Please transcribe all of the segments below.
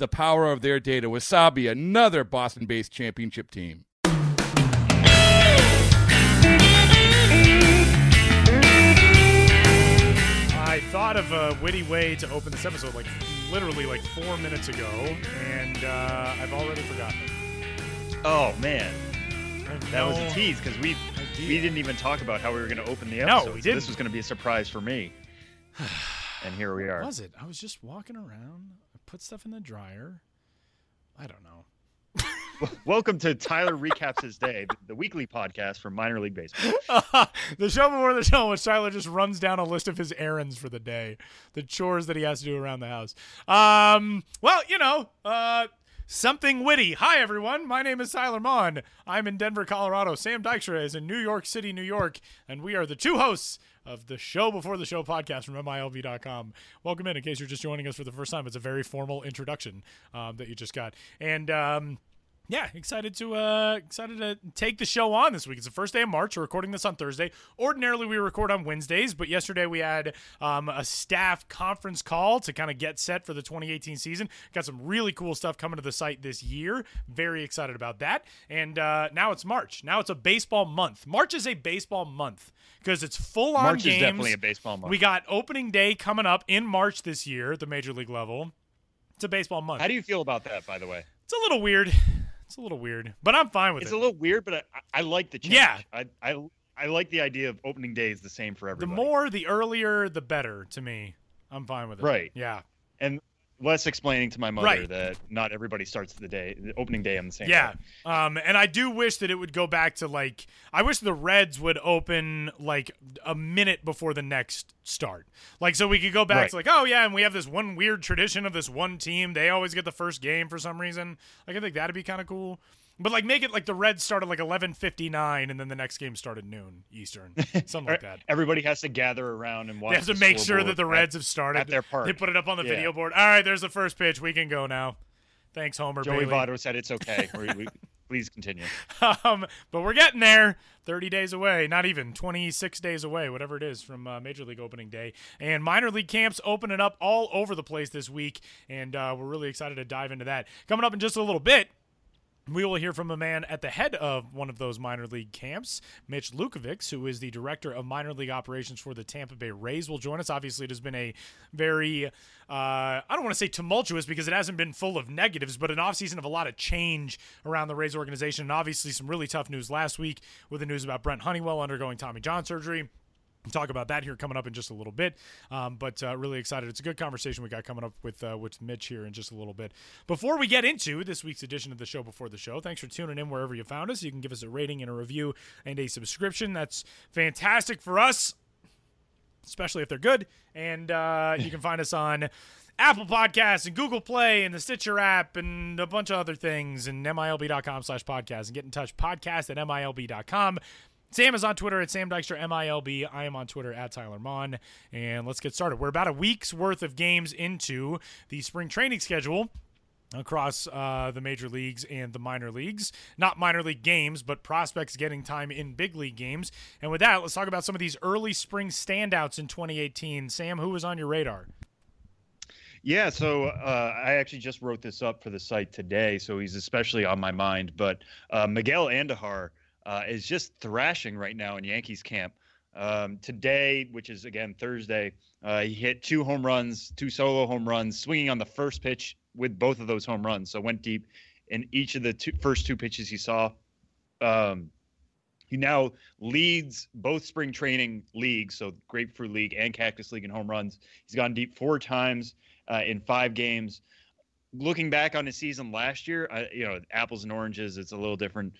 the power of their data. Wasabi, another Boston based championship team. I thought of a witty way to open this episode like literally like four minutes ago, and uh, I've already forgotten it. Oh man, I have that was a tease because we idea. we didn't even talk about how we were going to open the episode. No, episode. we didn't. This was going to be a surprise for me, and here we are. What Was it? I was just walking around. Put stuff in the dryer. I don't know. Welcome to Tyler recaps his day, the, weekly podcast from minor league baseball. the show before the show, which Tyler just runs down a list of his errands for the day, the chores that he has to do around the house. Um, well, you know, uh, something witty. Hi, everyone. My name is Tyler Maun. I'm in Denver, Colorado. Sam Dykstra is in New York City, New York, and we are the two hosts of the show before the show podcast from MILB.com. Welcome in. In case you're just joining us for the first time, it's a very formal introduction um, that you just got, and. Um, yeah, excited to uh excited to take the show on this week. It's the first day of March. We're recording this on Thursday. Ordinarily we record on Wednesdays, but yesterday we had um, a staff conference call to kind of get set for the 2018 season. Got some really cool stuff coming to the site this year. Very excited about that. And uh, now it's March. Now it's a baseball month. March is a baseball month because it's full on March games. is definitely a baseball month. We got opening day coming up in March this year at the major league level. It's a baseball month. how do you feel about that, by the way? it's a little weird. It's a little weird, but I'm fine with It's it. It's a little weird, but I, I like the change. Yeah. I, I I like the idea of opening day is the same for everybody. the more, the earlier, the better to me. I'm fine with it. Right. Yeah. and less explaining to my mother Right. that not everybody starts the day, the opening day on the same. Yeah. day. Um, and I do wish that it would go back to like I wish the Reds would open like a minute before the next start. Like so we could go back Right. to like, oh yeah, and we have this one weird tradition of this one team. They always get the first game for some reason. Like I think that'd be kind of cool. But like make it like the Reds started like eleven fifty nine and then the next game started noon Eastern. Something like that. Everybody has to gather around and watch. They have to the make sure that the at- Reds have started. at their park. They put it up on the Yeah. video board. All right, there's the first pitch. We can go now. Thanks, Homer Joey Bailey. Votto said it's okay. We- we- please continue. um, but we're getting there. 30 days away, not even 26 days away, whatever it is from uh, Major League opening day. And minor league camps opening up all over the place this week, and uh, we're really excited to dive into that. Coming up in just a little bit. We will hear from a man at the head of one of those minor league camps, Mitch Lukevics, who is the director of minor league operations for the Tampa Bay Rays, will join us. Obviously, it has been a very, uh, I don't want to say tumultuous because it hasn't been full of negatives, but an offseason of a lot of change around the Rays organization. And obviously, some really tough news last week with the news about Brent Honeywell undergoing Tommy John surgery. Talk about that here coming up in just a little bit. Um, but uh, really excited. It's a good conversation we got coming up with uh, with Mitch here in just a little bit. Before we get into this week's edition of the show before the show, thanks for tuning in wherever you found us. You can give us a rating and a review and a subscription. That's fantastic for us, especially if they're good. And uh, you can find us on Apple Podcasts and Google Play and the Stitcher app and a bunch of other things and MILB.com slash podcast and get in touch podcast at MILB.com. Sam is on Twitter at Sam Dykstra MILB. I am on Twitter at Tyler Maun. And let's get started. We're about a week's worth of games into the spring training schedule across uh, the major leagues and the minor leagues. Not minor league games, but prospects getting time in big league games. And with that, let's talk about some of these early spring standouts in 2018. Sam, who was on your radar? Yeah, so uh, I actually just wrote this up for the site today, so he's especially on my mind. But uh, Miguel Andujar uh, is just thrashing right now in Yankees camp. Um, today, which is again Thursday, uh, he hit two home runs, two solo home runs, swinging on the first pitch with both of those home runs. So went deep in each of the two, first two pitches he saw. Um, he now leads both spring training leagues, so Grapefruit League and Cactus League in home runs. He's gone deep four times uh, in five games. Looking back on his season last year, uh, you know, apples and oranges, it's a little different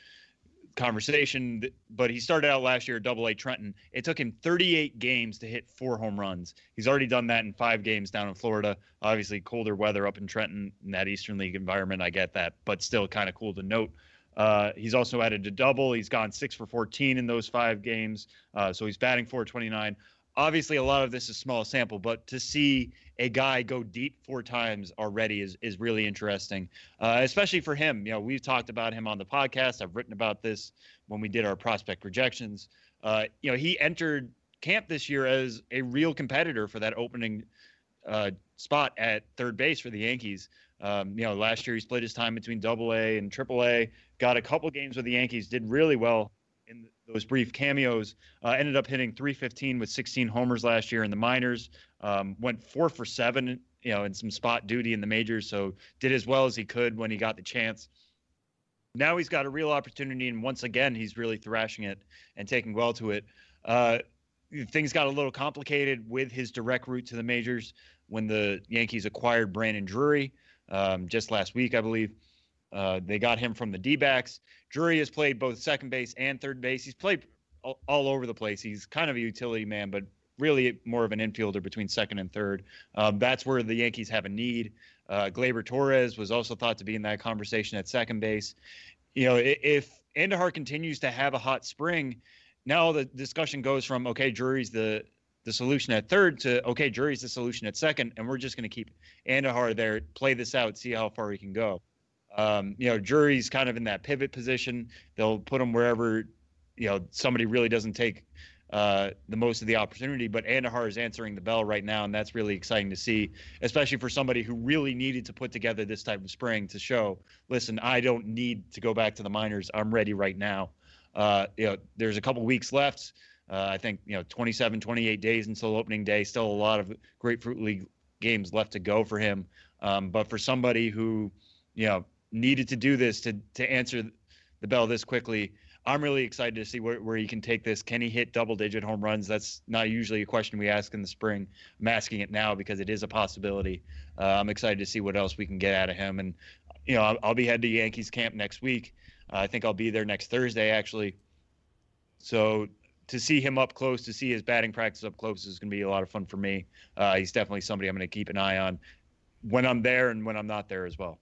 conversation, but he started out last year at Double A Trenton. It took him 38 games to hit four home runs. He's already done that in five games down in Florida. Obviously, colder weather up in Trenton in that Eastern League environment. I get that, but still kind of cool to note. Uh, he's also added a double. He's gone six for 14 in those five games. Uh, so he's batting 429. Obviously, a lot of this is small sample, but to see a guy go deep four times already is is really interesting, uh, especially for him. You know, we've talked about him on the podcast. I've written about this when we did our prospect projections. Uh, you know, he entered camp this year as a real competitor for that opening uh, spot at third base for the Yankees. Um, you know, last year he split his time between Double A and Triple A. Got a couple games with the Yankees, did really well those brief cameos. Uh, ended up hitting 315 with 16 homers last year in the minors. Um, went four for seven, you know, in some spot duty in the majors. So did as well as he could when he got the chance. Now he's got a real opportunity, and once again he's really thrashing it and taking well to it. Uh, things got a little complicated with his direct route to the majors when the Yankees acquired Brandon Drury um, just last week, I believe. Uh, they got him from the D backs. Drury has played both second base and third base. He's played all, all, over the place. He's kind of a utility man, but really more of an infielder between second and third. Um, that's where the Yankees have a need. Uh, Gleyber Torres was also thought to be in that conversation at second base. You know, if Andujar continues to have a hot spring, now the discussion goes from okay, Drury's the the solution at third to okay, Drury's the solution at second, and we're just going to keep Andujar there, play this out, see how far he can go. Um, you know, Drury's kind of in that pivot position. They'll put him wherever, you know, somebody really doesn't take uh, the most of the opportunity. But Andujar is answering the bell right now, and that's really exciting to see, especially for somebody who really needed to put together this type of spring to show, listen, I don't need to go back to the minors. I'm ready right now. Uh, you know, there's a couple weeks left. Uh, I think you know 27, 28 days until opening day. Still a lot of Grapefruit League games left to go for him. Um, but for somebody who, you know, needed to do this to to answer the bell this quickly. I'm really excited to see where, where he can take this. Can he hit double digit home runs? That's not usually a question we ask in the spring. I'm asking it now because it is a possibility. Uh, I'm excited to see what else we can get out of him. And, you know, I'll, I'll be headed to Yankees camp next week. Uh, I think I'll be there next Thursday, actually. So to see him up close, to see his batting practice up close is going to be a lot of fun for me. Uh, he's definitely somebody I'm going to keep an eye on when I'm there and when I'm not there as well.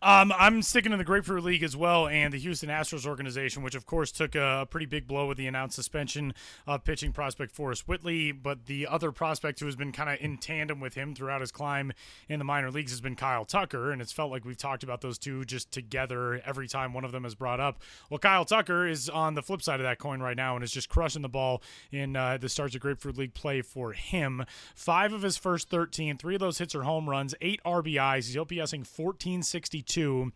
Um, I'm sticking to the Grapefruit League as well, and the Houston Astros organization, which of course took a pretty big blow with the announced suspension of pitching prospect Forrest Whitley. But the other prospect who has been kind of in tandem with him throughout his climb in the minor leagues has been Kyle Tucker, and it's felt like we've talked about those two just together every time one of them is brought up. Well, Kyle Tucker is on the flip side of that coin right now and is just crushing the ball in uh, the starts of Grapefruit League play for him. Five of his first 13, three of those hits are home runs, eight RBIs. He's OPSing 1462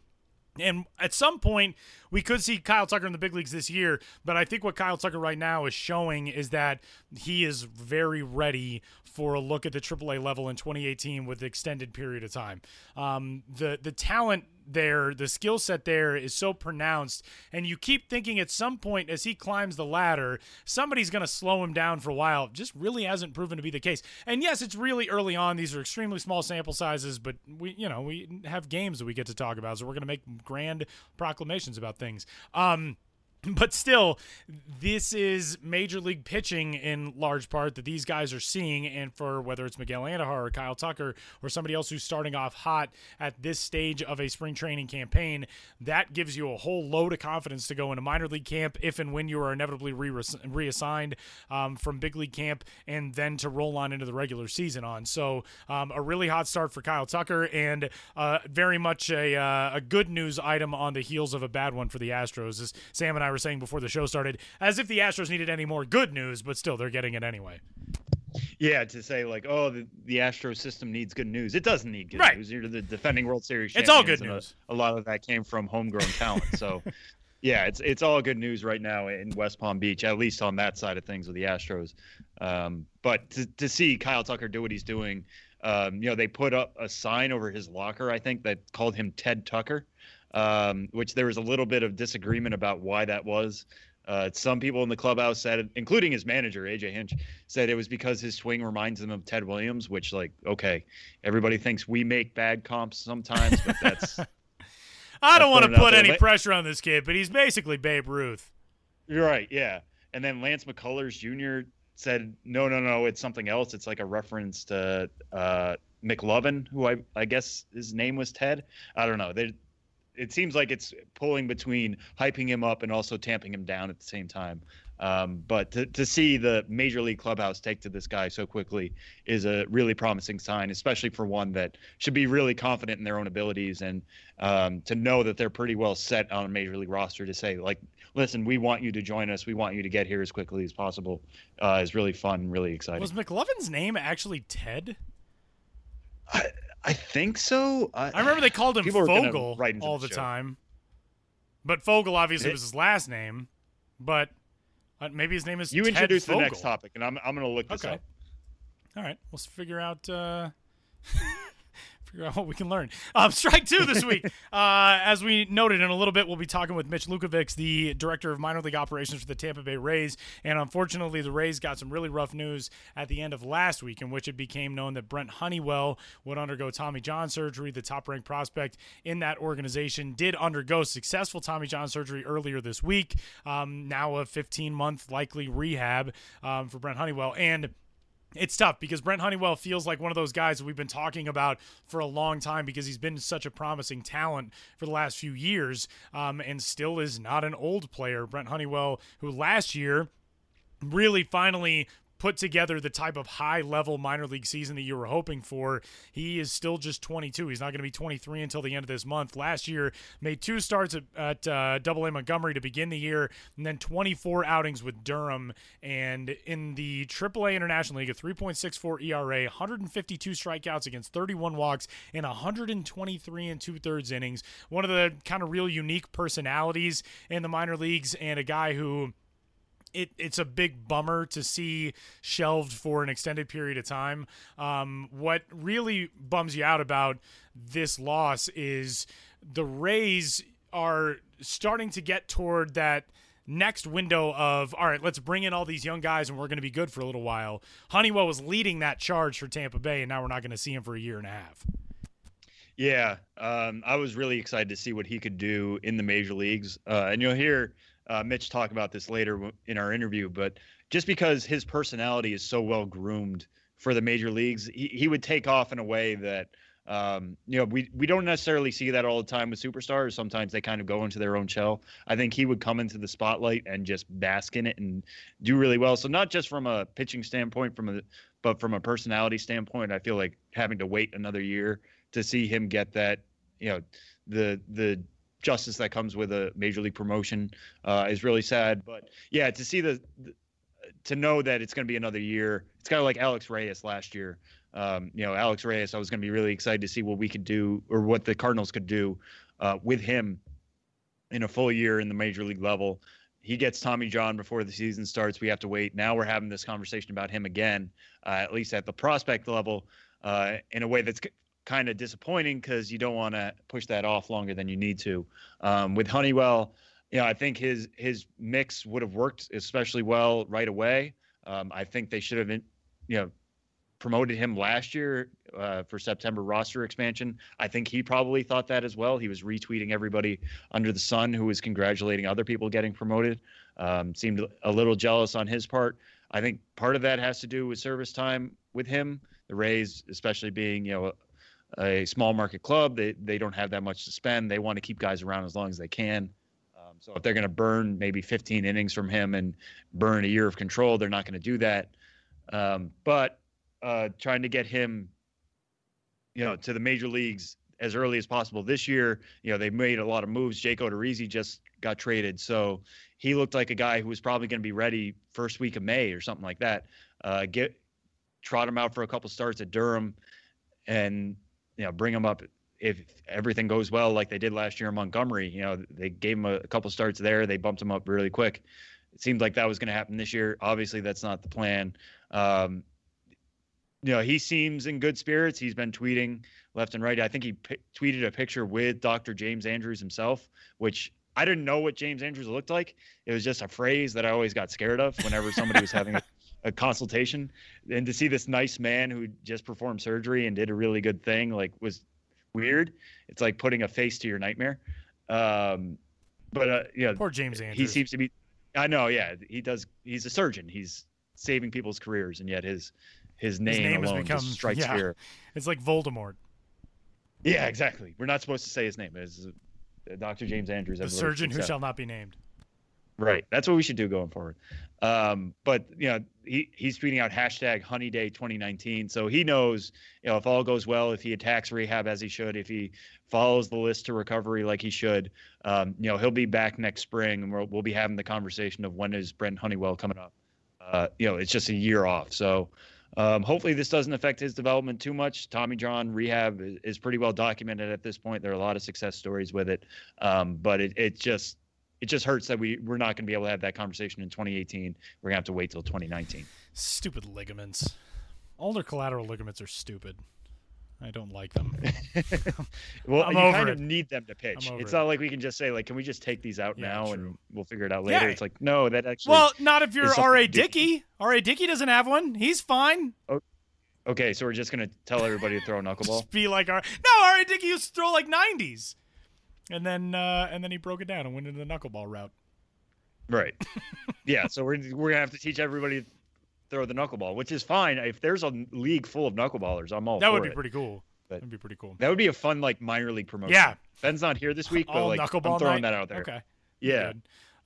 and at some point, we could see Kyle Tucker in the big leagues this year, but I think what Kyle Tucker right now is showing is that he is very ready for a look at the AAA level in 2018 with extended period of time. Um, the the talent there, the skill set there is so pronounced, and you keep thinking at some point as he climbs the ladder, somebody's going to slow him down for a while. Just really hasn't proven to be the case. And yes, it's really early on; these are extremely small sample sizes, but we, you know, we have games that we get to talk about, so we're going to make grand proclamations about things. Um, but still, this is major league pitching in large part that these guys are seeing. And for whether it's Miguel Andujar or Kyle Tucker or somebody else who's starting off hot at this stage of a spring training campaign, that gives you a whole load of confidence to go into minor league camp if and when you are inevitably reassigned um, from big league camp and then to roll on into the regular season on. So, um, a really hot start for Kyle Tucker and uh, very much a, uh, a good news item on the heels of a bad one for the Astros. As Sam and I were saying before the show started, as if the Astros needed any more good news, but still, they're getting it anyway. Yeah, to say like, oh, the, the Astro system needs good news. It doesn't need good right. news. You're the defending World Series. It's all good news. A, a, lot of that came from homegrown talent. So, Yeah, it's it's all good news right now in West Palm Beach, at least on that side of things with the Astros. Um, but to, to see Kyle Tucker do what he's doing, um, you know, they put up a sign over his locker, I think, that called him Ted Tucker, um, which there was a little bit of disagreement about why that was. Uh, some people in the clubhouse said, including his manager AJ Hinch, said it was because his swing reminds them of Ted Williams. Which, like, okay, everybody thinks we make bad comps sometimes, but that's I don't want to put it out put there, any pressure on this kid, but he's basically Babe Ruth. You're right, yeah. And then Lance McCullers Jr. said, no, no, no, it's something else. It's like a reference to uh, McLovin, who I, I guess his name was Ted. I don't know. They, it seems like it's pulling between hyping him up and also tamping him down at the same time. Um, but to, to see the major league clubhouse take to this guy so quickly is a really promising sign, especially for one that should be really confident in their own abilities and um, to know that they're pretty well set on a major league roster to say, like, listen, we want you to join us. We want you to get here as quickly as possible. Uh, is really fun, really exciting. Was McLovin's name actually Ted? I, I think so. I, I remember they called him People are gonna Fogell all the the time. But Fogell obviously It- was his last name. But uh, maybe his name is you Ted introduce the next topic, and I'm I'm gonna look this Okay. up. All right, let's figure out uh, figure out what we can learn. Um, strike two this week. uh, as we noted in a little bit, we'll be talking with Mitch Lukevics, the director of minor league operations for the Tampa Bay Rays. And unfortunately, the Rays got some really rough news at the end of last week, in which it became known that Brent Honeywell would undergo Tommy John surgery. The top ranked prospect in that organization did undergo successful Tommy John surgery earlier this week. Um, now a 15 month likely rehab um, for Brent Honeywell. And it's tough because Brent Honeywell feels like one of those guys we've been talking about for a long time because he's been such a promising talent for the last few years um, and still is not an old player. Brent Honeywell, who last year really finally put together the type of high level minor league season that you were hoping for. He is still just 22. He's not going to be 23 until the end of this month. Last year, made two starts at, at uh, A Montgomery to begin the year, and then 24 outings with Durham. And in the AAA International League, a 3.64 ERA, 152 strikeouts against 31 walks, and 123 and two thirds innings. One of the kind of real unique personalities in the minor leagues, and a guy who it, it's a big bummer to see shelved for an extended period of time. Um, what really bums you out about this loss is the Rays are starting to get toward that next window of all right let's bring in all these young guys and we're going to be good for a little while. Honeywell was leading that charge for tampa bay and now we're not going to see him for a year and a half. Yeah, um, I was really excited to see what he could do in the major leagues, uh, and you'll hear uh, Mitch talk about this later in our interview. But just because his personality is so well groomed for the major leagues, he, he would take off in a way that um, you know we we don't necessarily see that all the time with superstars. Sometimes they kind of go into their own shell. I think he would come into the spotlight and just bask in it and do really well. So not just from a pitching standpoint, from a but from a personality standpoint, I feel like having to wait another year to see him get that, you know, the the justice that comes with a major league promotion uh, is really sad. But yeah, to see the, the to know that it's going to be another year, it's kind of like Alex Reyes last year. Um, you know, Alex Reyes, I was going to be really excited to see what we could do or what the Cardinals could do uh, with him in a full year in the major league level. He gets Tommy John before the season starts. We have to wait. Now we're having this conversation about him again, uh, at least at the prospect level, uh, in a way that's kind of disappointing because you don't want to push that off longer than you need to. Um, with Honeywell, you know, I think his his mix would have worked especially well right away. Um, I think they should have, you know, promoted him last year uh, for September roster expansion. I think he probably thought that as well. He was retweeting everybody under the sun who was congratulating other people getting promoted. Um, seemed a little jealous on his part. I think part of that has to do with service time with him. The Rays, especially being you know a small market club, they they don't have that much to spend. They want to keep guys around as long as they can. Um, so if they're going to burn maybe 15 innings from him and burn a year of control, they're not going to do that. Um, but uh, trying to get him, you know, to the major leagues as early as possible this year. You know, they made a lot of moves. Jake Odorizzi just got traded, so he looked like a guy who was probably going to be ready first week of May or something like that. Uh, get trot him out for a couple starts at Durham, and you know, bring him up if everything goes well like they did last year in Montgomery, you know, they gave him a, a couple starts there, they bumped him up really quick. It seemed like that was going to happen this year. Obviously, that's not the plan. Um, you know, he seems in good spirits. He's been tweeting left and right. I think he p- tweeted a picture with Dr. James Andrews himself, which I didn't know what James Andrews looked like. It was just a phrase that I always got scared of whenever somebody was having a, a, consultation. And to see this nice man who just performed surgery and did a really good thing, like, was weird. It's like putting a face to your nightmare. Um, but uh, yeah, poor James Andrews. He seems to be. I know. Yeah, he does. He's a surgeon. He's saving people's careers, and yet his his name, his name alone become, just strikes yeah, fear. It's like Voldemort. Yeah, exactly. We're not supposed to say his name. It's uh, Dr. James Andrews. The surgeon who shall not be named. Right. That's what we should do going forward. Um, but you know, he, he's tweeting out hashtag Honey Day 2019. So he knows, you know, if all goes well, if he attacks rehab as he should, if he follows the list to recovery like he should, um, you know, he'll be back next spring, and we'll, we'll be having the conversation of when is Brent Honeywell coming up. Uh, you know, it's just a year off. So um, hopefully, this doesn't affect his development too much. Tommy John rehab is, is, pretty well documented at this point. There are a lot of success stories with it, um, but it, it just it just hurts that we we're not going to be able to have that conversation in 2018. We're going to have to wait till 2019. Stupid ligaments. All their collateral ligaments are stupid. I don't like them. well, I'm you kind it. of need them to pitch. It's it. not like we can just say like, can we just take these out yeah, now true. and we'll figure it out later. Yeah. It's like no, that actually. Well, not if you're R.A. Dickey. R.A. Dickey doesn't have one. He's fine. Oh, okay, so we're just gonna tell everybody to throw a knuckleball. be like our no, R.A. Dickey used to throw like 90s, and then uh, and then he broke it down and went into the knuckleball route. Right. yeah. So we're we're gonna have to teach everybody throw the knuckleball, which is fine. If there's a league full of knuckleballers, I'm all that would be it. pretty cool. But That'd be pretty cool. That would be a fun like minor league promotion. Yeah. Ben's not here this week, but like I'm throwing night? that out there. Okay. Yeah.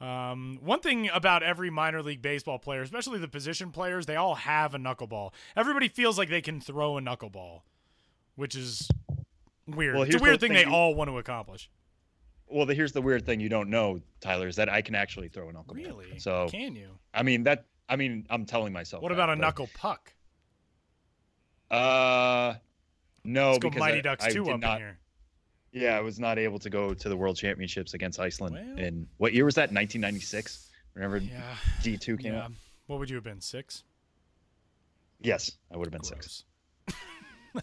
Um, one thing about every minor league baseball player, especially the position players, they all have a knuckleball. Everybody feels like they can throw a knuckleball, which is weird. Well, it's a weird thing, thing, they all want to accomplish. Well, the, here's the weird thing you don't know, Tyler, is that I can actually throw a knuckleball. Really? So can you? I mean that I mean, I'm telling myself. What that, about a but, knuckle puck? Uh, no, Let's because Mighty I, Ducks I two up not, in here. Yeah, I was not able to go to the World Championships against Iceland. Well, in what year was that? 1996. Remember? Yeah. G2 came yeah. out. What would you have been? Six. Yes, I would have been Gross. six.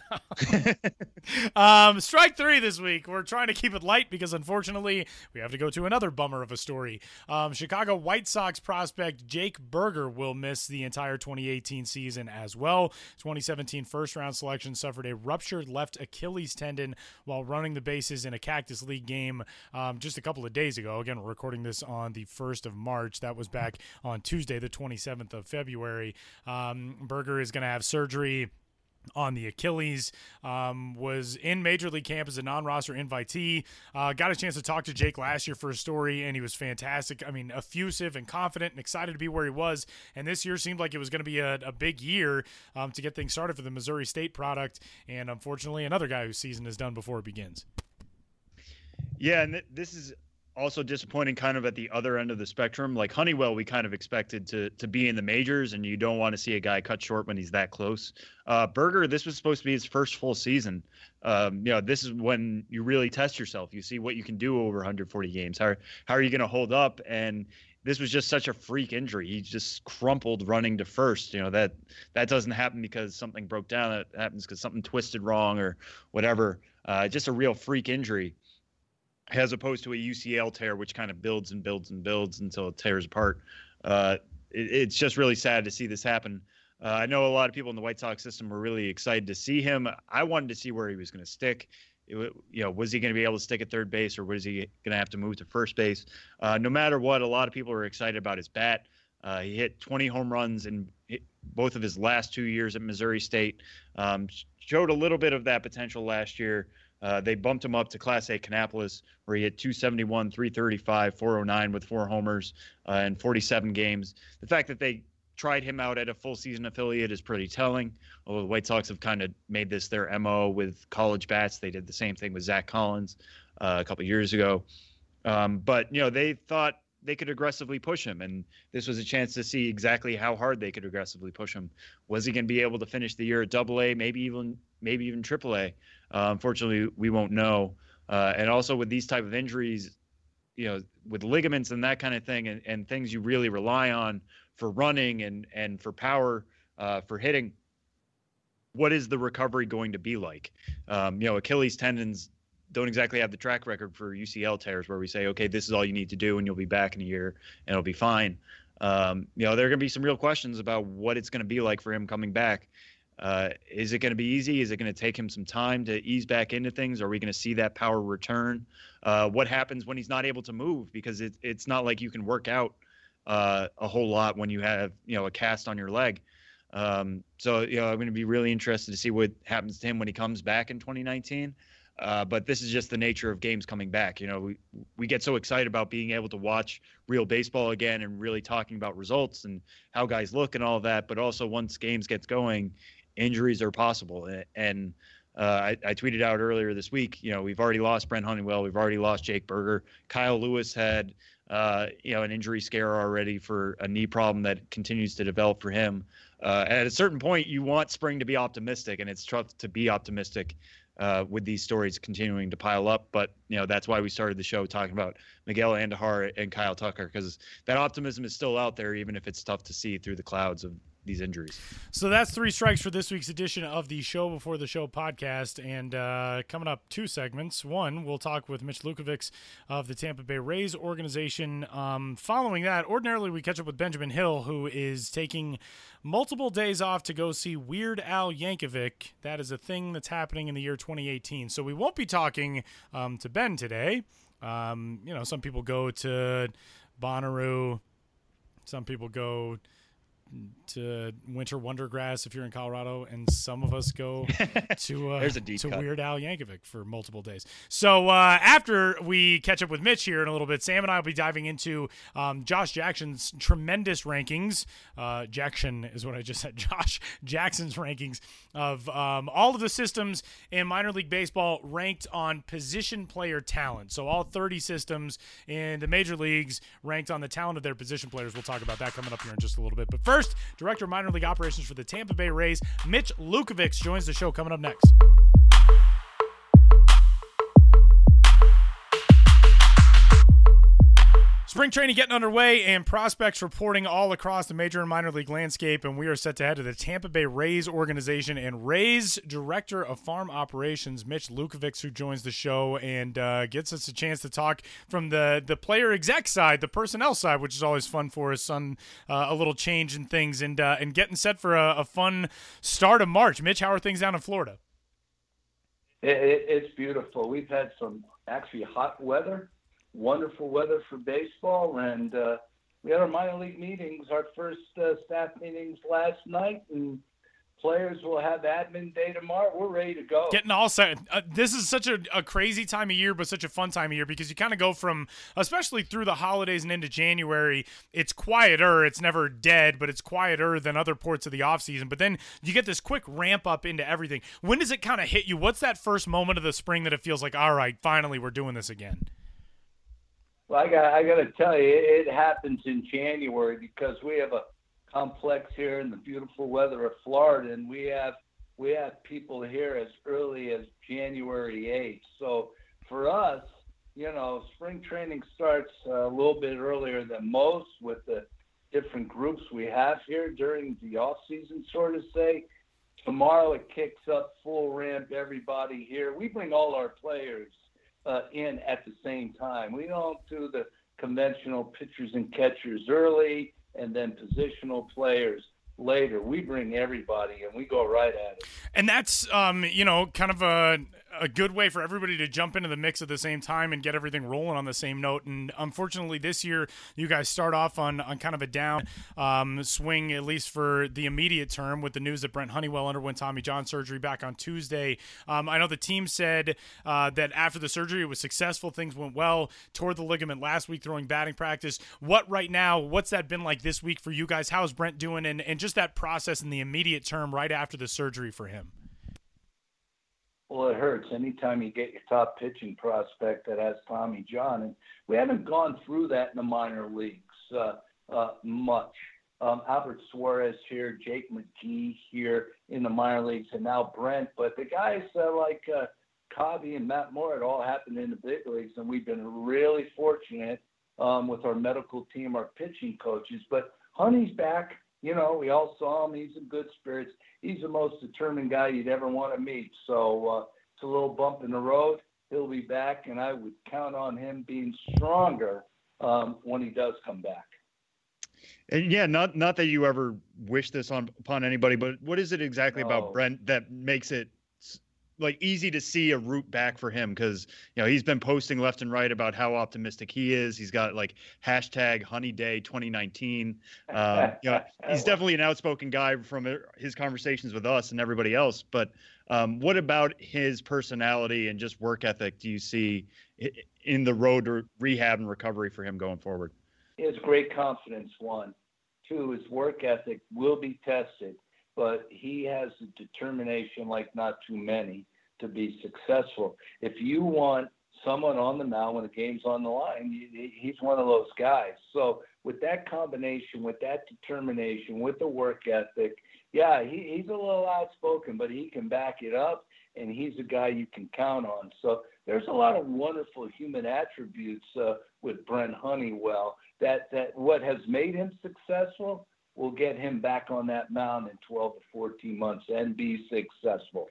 um, strike three this week. We're trying to keep it light because unfortunately we have to go to another bummer of a story. Um, Chicago White Sox prospect Jake Burger will miss the entire 2018 season as well. 2017 first round selection suffered a ruptured left Achilles tendon while running the bases in a Cactus League game um, just a couple of days ago. Again, we're recording this on the 1st of March. That was back on Tuesday, the 27th of February. Um, Burger is going to have surgery on the Achilles. Um, was in Major League Camp as a non-roster invitee. Uh, got a chance to talk to Jake last year for a story, and he was fantastic. I mean, effusive and confident and excited to be where he was. And this year seemed like it was going to be a, a, big year um, to get things started for the Missouri State product. And unfortunately, another guy whose season is done before it begins. Yeah, and th- this is also disappointing kind of at the other end of the spectrum. Like Honeywell, we kind of expected to to be in the majors, and you don't want to see a guy cut short when he's that close. Uh, Burger, this was supposed to be his first full season. Um, you know, this is when you really test yourself. You see what you can do over 140 games. How how are you going to hold up? And this was just such a freak injury. He just crumpled running to first. You know that that doesn't happen because something broke down. It happens because something twisted wrong or whatever. Uh, just a real freak injury as opposed to a UCL tear, which kind of builds and builds and builds until it tears apart. Uh, it, it's just really sad to see this happen. Uh, I know a lot of people in the White Sox system were really excited to see him. I wanted to see where he was going to stick. It, you know, was he going to be able to stick at third base, or was he going to have to move to first base? Uh, no matter what, a lot of people are excited about his bat. Uh, he hit 20 home runs in both of his last two years at Missouri State. Um, showed a little bit of that potential last year. Uh, they bumped him up to Class A Kannapolis, where he hit 271, 335, 409 with four homers uh, in 47 games. The fact that they tried him out at a full season affiliate is pretty telling. Although the White Sox have kind of made this their MO with college bats. They did the same thing with Zack Collins uh, a couple years ago. Um, but, you know, they thought they could aggressively push him. And this was a chance to see exactly how hard they could aggressively push him. Was he going to be able to finish the year at double A, maybe even maybe even AAA. Uh, unfortunately, we won't know. Uh, and also with these type of injuries, you know, with ligaments and that kind of thing, and, and things you really rely on for running and and for power, uh, for hitting. What is the recovery going to be like? Um, you know, Achilles tendons don't exactly have the track record for UCL tears where we say, okay, this is all you need to do and you'll be back in a year and it'll be fine. Um, you know, there are going to be some real questions about what it's going to be like for him coming back. Uh, is it going to be easy? Is it going to take him some time to ease back into things? Are we going to see that power return? Uh, what happens when he's not able to move? Because it, it's not like you can work out uh, a whole lot when you have you know a cast on your leg. Um, so you know I'm going to be really interested to see what happens to him when he comes back in 2019. Uh, but this is just the nature of games coming back. You know, we we get so excited about being able to watch real baseball again and really talking about results and how guys look and all that. But also once games gets going, injuries are possible. And uh, I, I, tweeted out earlier this week. You know, we've already lost Brent Honeywell. We've already lost Jake Burger. Kyle Lewis had uh, you know an injury scare already for a knee problem that continues to develop for him. Uh, at a certain point, you want spring to be optimistic, and it's tough to be optimistic uh, with these stories continuing to pile up. But you know that's why we started the show talking about Miguel Andujar and Kyle Tucker because that optimism is still out there, even if it's tough to see through the clouds of these injuries. So that's three strikes for this week's edition of the Show Before the Show podcast. And uh, coming up, two segments. One, we'll talk with Mitch Lukevics of the Tampa Bay Rays organization. Um, following that, ordinarily we catch up with Benjamin Hill, who is taking multiple days off to go see Weird Al Yankovic. That is a thing that's happening in the year 2018. So we won't be talking um, to Ben today. Um, you know, some people go to Bonnaroo. Some people go to Winter Wondergrass if you're in Colorado, and some of us go to uh, to cut. Weird Al Yankovic for multiple days. So uh, after we catch up with Mitch here in a little bit, Sam and I will be diving into um, Josh Jackson's tremendous rankings. Uh, Jackson is what I just said. Josh Jackson's rankings of um, all of the systems in minor league baseball ranked on position player talent. So all 30 systems in the major leagues ranked on the talent of their position players. We'll talk about that coming up here in just a little bit. But first, Director of Minor League Operations for the Tampa Bay Rays, Mitch Lukevics, joins the show coming up next. Spring training getting underway and prospects reporting all across the major and minor league landscape, and we are set to head to the Tampa Bay Rays organization and Rays Director of Farm Operations, Mitch Lukevics, who joins the show and uh, gets us a chance to talk from the the player exec side, the personnel side, which is always fun for us on uh, a little change in things and uh, and getting set for a, a, fun start of March. Mitch, how are things down in Florida? It, it, it's beautiful. We've had some actually hot weather wonderful weather for baseball, and uh, we had our minor league meetings, our first uh, staff meetings last night, and players will have admin day tomorrow. We're ready to go. Getting all set. Uh, this is such a, a, crazy time of year, but such a fun time of year because you kind of go from, especially through the holidays and into January, it's quieter. It's never dead, but it's quieter than other parts of the off season. But then you get this quick ramp up into everything. When does it kind of hit you? What's that first moment of the spring that it feels like, all right, finally we're doing this again? Well, I got I got to tell you, it, happens in January because we have a complex here in the beautiful weather of Florida, and we have we have people here as early as January 8th. So for us, you know, spring training starts a little bit earlier than most with the different groups we have here during the off season, sort of say. Tomorrow it kicks up full ramp. Everybody here. We bring all our players uh, in at the same time. We don't do the conventional pitchers and catchers early and then positional players later. We bring everybody and we go right at it. And that's, um, you know, kind of a a good way for everybody to jump into the mix at the same time and get everything rolling on the same note. And unfortunately, this year you guys start off on, on kind of a down um, swing, at least for the immediate term, with the news that Brent Honeywell underwent Tommy John surgery back on Tuesday. Um, I know the team said uh, that after the surgery it was successful, things went well. Toward the ligament last week, throwing batting practice. What right now? What's that been like this week for you guys? How's Brent doing? And and just that process in the immediate term right after the surgery for him. Well, it hurts anytime you get your top pitching prospect that has Tommy John, and we haven't gone through that in the minor leagues uh, uh, much. um, Albert Suarez here, Jake McGee here in the minor leagues, and now Brent. But the guys uh, like uh, Covey and Matt Moore, it all happened in the big leagues, and we've been really fortunate um, with our medical team, our pitching coaches. But Honey's back. You know, we all saw him. He's in good spirits. He's the most determined guy you'd ever want to meet. So uh, it's a little bump in the road. He'll be back, and I would count on him being stronger um, when he does come back. And yeah, not not that you ever wish this on upon anybody, but what is it exactly no. about Brent that makes it like easy to see a route back for him? Because you know he's been posting left and right about how optimistic he is. He's got like hashtag Honey Day 2019. Um, you know, he's definitely an outspoken guy from uh, his conversations with us and everybody else. But um, what about his personality and just work ethic do you see in the road to rehab and recovery for him going forward? He has great confidence, one. Two, his work ethic will be tested, but he has the determination, like not too many, to be successful. If you want someone on the mound when the game's on the line, he's one of those guys. So, with that combination, with that determination, with the work ethic, yeah, he, he's a little outspoken, but he can back it up, and he's a guy you can count on. So, there's a lot of wonderful human attributes uh, with Brent Honeywell that that what has made him successful will get him back on that mound in 12 to 14 months and be successful.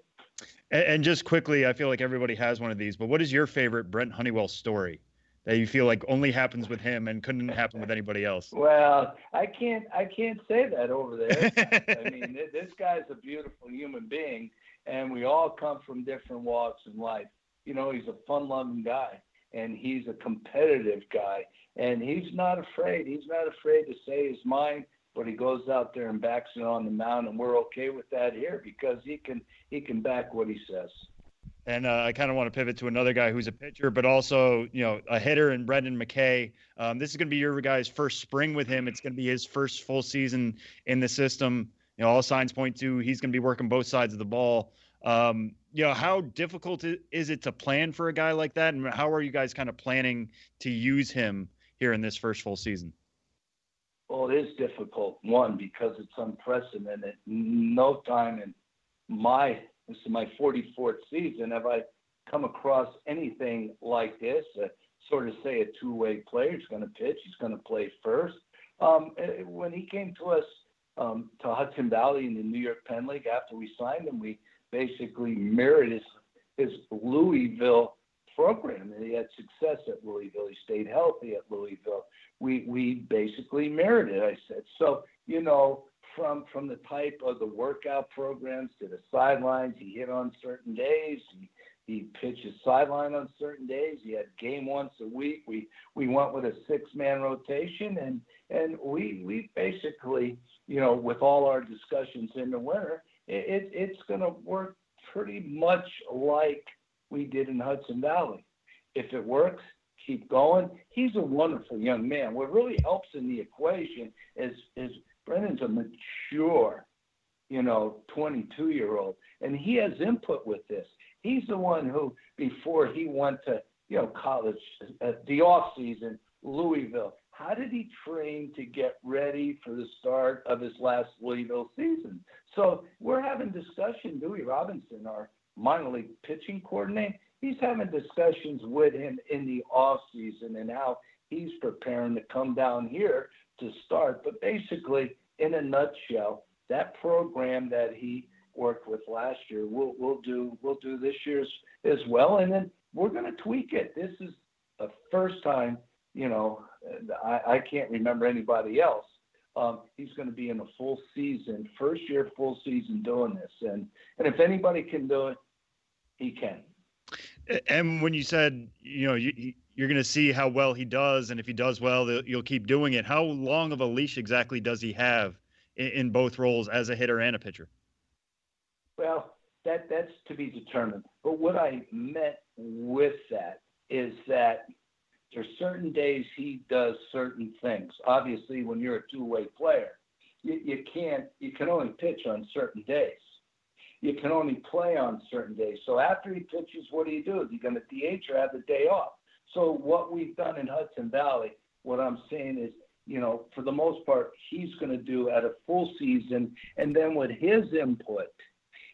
And, and just quickly, I feel like everybody has one of these, but what is your favorite Brent Honeywell story? that you feel like only happens with him and couldn't happen with anybody else? Well, I can't I can't say that over there. I mean, this guy's a beautiful human being, and we all come from different walks in life. You know, he's a fun-loving guy, and he's a competitive guy, and he's not afraid. He's not afraid to say his mind, but he goes out there and backs it on the mound, and we're okay with that here because he can he can back what he says. And uh, I kind of want to pivot to another guy who's a pitcher, but also you know a hitter, and Brendan McKay. Um, this is going to be your guy's first spring with him. It's going to be his first full season in the system. You know, all signs point to he's going to be working both sides of the ball. Um, you know, how difficult is it to plan for a guy like that, and how are you guys kind of planning to use him here in this first full season? Well, it is difficult. One because it's unprecedented. No time in my this is my 44th season have I come across anything like this. Uh, sort of say a two-way player. He's going to pitch. He's going to play first. Um, eh, when he came to us um, to Hudson Valley in the New York Penn League after we signed him, we basically mirrored his his Louisville program. And he had success at Louisville. He stayed healthy at Louisville. We we basically it. I said so. You know, from from the type of the workout programs to the sidelines, he hit on certain days. He he pitched his sideline on certain days. He had game once a week. We we went with a six man rotation and and we we basically you know with all our discussions in the winter, it, it it's to work pretty much like we did in Hudson Valley. If it works, keep going. He's a wonderful young man. What really helps in the equation is is Brendan's a mature, you know, 22 year old, and he has input with this. He's the one who, before he went to you know college, uh, the off season, Louisville. How did he train to get ready for the start of his last Louisville season? So we're having discussion. Dewey Robinson, our minor league pitching coordinator, he's having discussions with him in the off season and how he's preparing to come down here to start. But basically, in a nutshell, that program that he worked with last year, we'll we'll do we'll do this year's as well, and then we're going to tweak it. This is the first time, you know, I, I can't remember anybody else. Um, he's going to be in a full season, first year full season doing this, and and if anybody can do it, he can. And when you said, you know, you, you're going to see how well he does, and if he does well, you'll keep doing it. How long of a leash exactly does he have in, in both roles as a hitter and a pitcher? Well, that that's to be determined. But what I meant with that is that there's certain days he does certain things. Obviously, when you're a two-way player, you, you can't you can only pitch on certain days you can only play on certain days. So after he pitches, what do you do? Is he going to DH or have the day off? So what we've done in Hudson Valley, what I'm saying is you know, for the most part, he's going to do at a full season, and then with his input,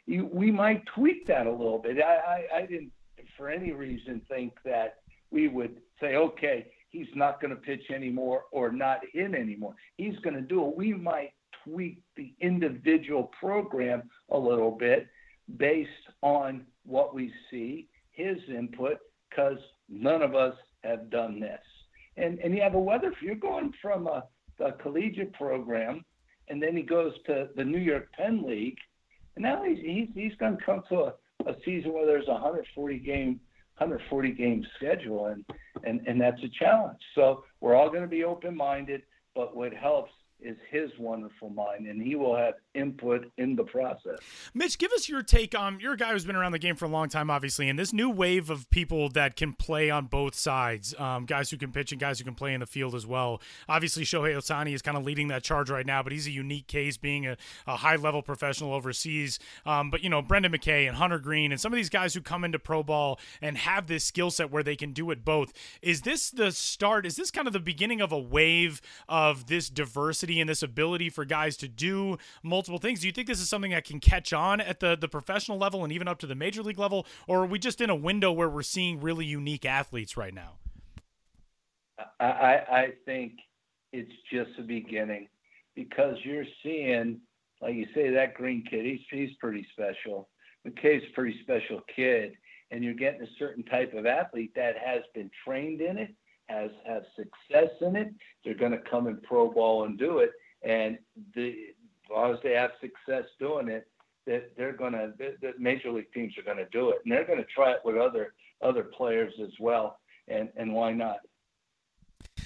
you, we might tweak that a little bit. I, I, I didn't, for any reason, think that we would say, okay, he's not going to pitch anymore or not hit anymore. He's going to do it. We might tweak the individual program a little bit based on what we see, his input, because none of us have done this. And and you have a weather. You're going from a, a collegiate program, and then he goes to the New York Penn League, and now he's he's, he's going to come to a, a season where there's a 140 game 140 game schedule, and and and that's a challenge. So we're all going to be open minded, but what helps is his wonderful mind, and he will have input in the process. Mitch, give us your take on. You're a guy who's been around the game for a long time, obviously, and this new wave of people that can play on both sides, um, guys who can pitch and guys who can play in the field as well. Obviously, Shohei Ohtani is kind of leading that charge right now, but he's a unique case, being a, a high level professional overseas. Um, but you know, Brendan McKay and Hunter Greene and some of these guys who come into pro ball and have this skill set where they can do it both. Is this the start? Is this kind of the beginning of a wave of this diversity and this ability for guys to do multiple things? Do you think this is something that can catch on at the the professional level and even up to the major league level, or are we just in a window where we're seeing really unique athletes right now? I, I think it's just the beginning because you're seeing, like you say, that green kid, he's, he's pretty special. McKay's a pretty special kid, and you're getting a certain type of athlete that has been trained in it, has have success in it. They're going to come in pro ball and do it, and the as long as they have success doing it, that they're going to the major league teams are going to do it, and they're going to try it with other other players as well. And and why not?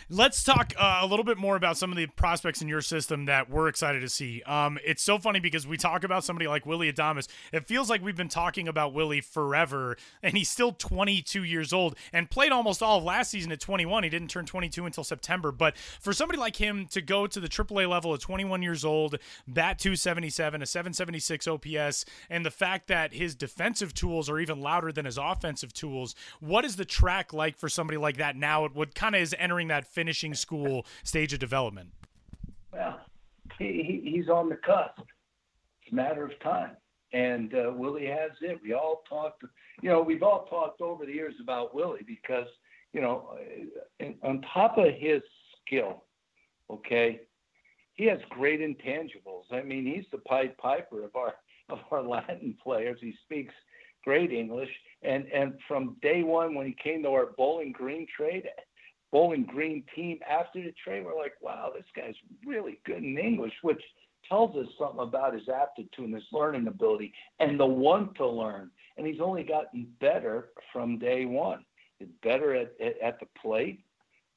Let's talk uh, a little bit more about some of the prospects in your system that we're excited to see. Um, it's so funny because we talk about somebody like Willy Adames. It feels like we've been talking about Willy forever, and he's still 22 years old and played almost all of last season at 21. He didn't turn 22 until September. But for somebody like him to go to the AAA level at 21 years old, bat 277, a 776 OPS, and the fact that his defensive tools are even louder than his offensive tools, what is the track like for somebody like that now? What kind of is entering that finishing school stage of development? Well, he, he's on the cusp. It's a matter of time. And uh, Willy has it. We all talked, you know, we've all talked over the years about Willy because, you know, on top of his skill, okay, he has great intangibles. I mean, he's the Pied Piper of our of our Latin players. He speaks great English, and and from day one when he came to our Bowling Green trade, Bowling Green team after the trade. We're like, wow, this guy's really good in English, which tells us something about his aptitude and his learning ability and the want to learn. And he's only gotten better from day one. He's better at, at, at the plate,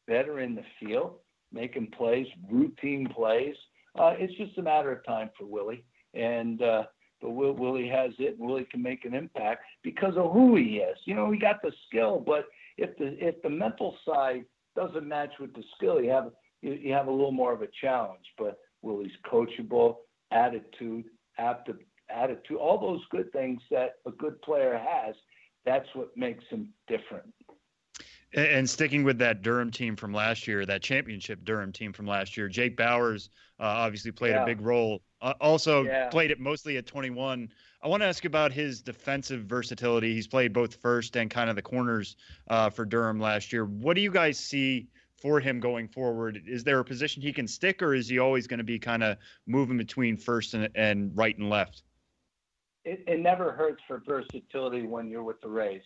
better in the field, making plays, routine plays. Uh, it's just a matter of time for Willy. And, uh, but Will, Willy has it. and Willy can make an impact because of who he is. You know, he got the skill, but if the if the mental side doesn't match with the skill, you have you, you have a little more of a challenge. But Willy's coachable, attitude, apti- attitude, all those good things that a good player has. That's what makes him different. And sticking with that Durham team from last year, that championship Durham team from last year, Jake Bauers uh, obviously played yeah. a big role. Uh, also yeah. played it mostly at 21. I want to ask about his defensive versatility. He's played both first and kind of the corners uh, for Durham last year. What do you guys see for him going forward? Is there a position he can stick, or is he always going to be kind of moving between first and, and right and left? It, it never hurts for versatility when you're with the Rays.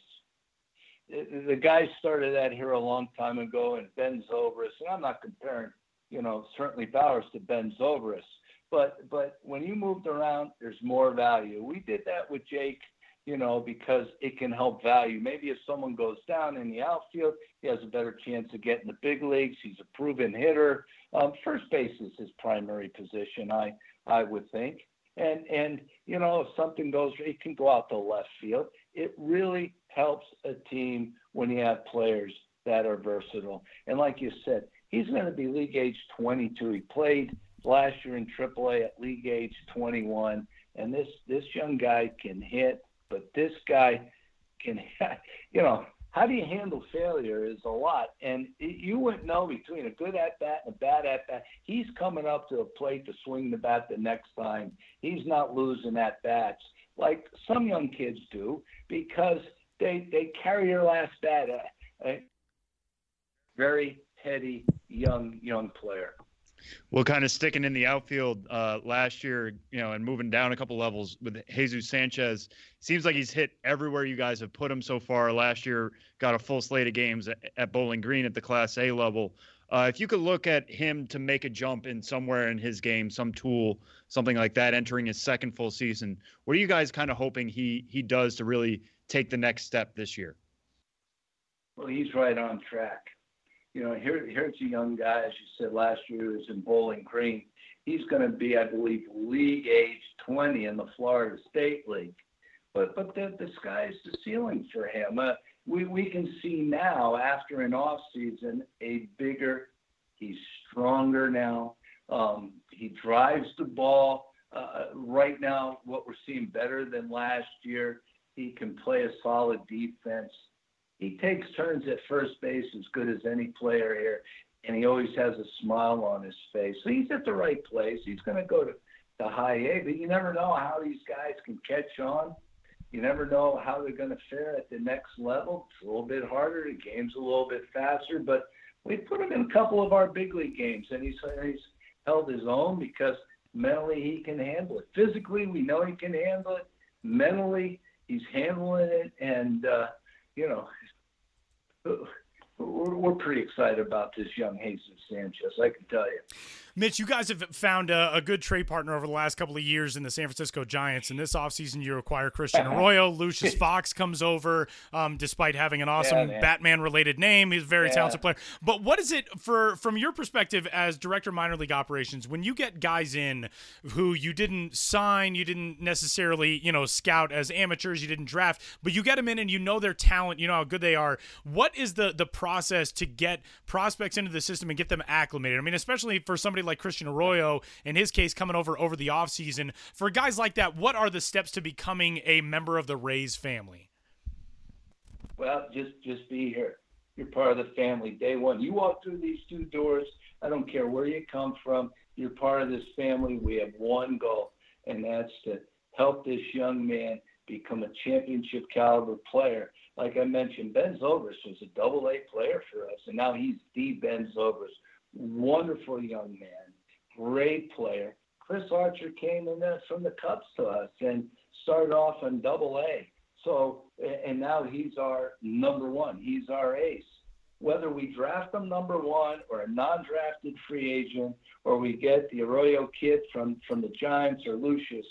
It, the guy started that here a long time ago, and Ben Zobrist, and I'm not comparing, you know, certainly Bauers to Ben Zobrist but but when you moved around, there's more value. We did that with Jake, you know, because it can help value. Maybe if someone goes down in the outfield, he has a better chance of getting the big leagues. He's a proven hitter. Um, first base is his primary position, I I would think. And and you know, if something goes, he can go out to left field. It really helps a team when you have players that are versatile. And like you said, he's going to be league age 22. He played last year in AAA at league age 21, and this this young guy can hit, but this guy can, you know, how do you handle failure is a lot. And it, you wouldn't know between a good at bat and a bad at bat. He's coming up to a plate to swing the bat the next time. He's not losing at bats like some young kids do because they they carry their last bat. Uh, a very heady young young player. Well, kind of sticking in the outfield uh, last year, you know, and moving down a couple levels with Jesus Sanchez. Seems like he's hit everywhere you guys have put him so far. Last year, got a full slate of games at, Bowling Green at the Class A level. Uh, if you could look at him to make a jump in somewhere in his game, some tool, something like that, entering his second full season, what are you guys kind of hoping he he does to really take the next step this year? Well, he's right on track you know, here here's a young guy, as you said last year, was in Bowling Green. He's going to be, I believe, league age 20 in the Florida State League. But but the, the sky's the ceiling for him. Uh, we we can see now after an off season a bigger. He's stronger now. Um, he drives the ball. Uh, right now, what we're seeing better than last year. He can play a solid defense he takes turns at first base as good as any player here, and he always has a smile on his face. So he's at the right place. He's going to go to, the high A, but you never know how these guys can catch on. You never know how they're going to fare at the next level. It's a little bit harder. The game's a little bit faster, but we put him in a couple of our big league games, and he's, he's held his own because mentally he can handle it. Physically, we know he can handle it. Mentally, he's handling it, and uh, you know, we're, pretty excited about this young Jesus Sanchez. I can tell you. Mitch, you guys have found a, a, good trade partner over the last couple of years in the San Francisco Giants. And this offseason, you acquire Christian Arroyo. Lucius Fox comes over, um, despite having an awesome yeah, Batman-related name. He's a very yeah. talented player. But what is it for, from your perspective as director of minor league operations, when you get guys in who you didn't sign, you didn't necessarily, you know, scout as amateurs, you didn't draft, but you get them in and you know their talent, you know how good they are. What is the the process to get prospects into the system and get them acclimated? I mean, especially for somebody like Christian Arroyo, in his case, coming over over the offseason. For guys like that, what are the steps to becoming a member of the Rays family? Well, just just be here. You're part of the family day one. You walk through these two doors. I don't care where you come from. You're part of this family. We have one goal, and that's to help this young man become a championship caliber player. Like I mentioned, Ben Zobrist was a double A player for us, and now he's the Ben Zobrist wonderful young man, great player. Chris Archer came in from the Cubs to us and started off on double A. So, and now he's our number one. He's our ace. Whether we draft him number one or a non-drafted free agent, or we get the Arroyo kid from, from the Giants or Lucius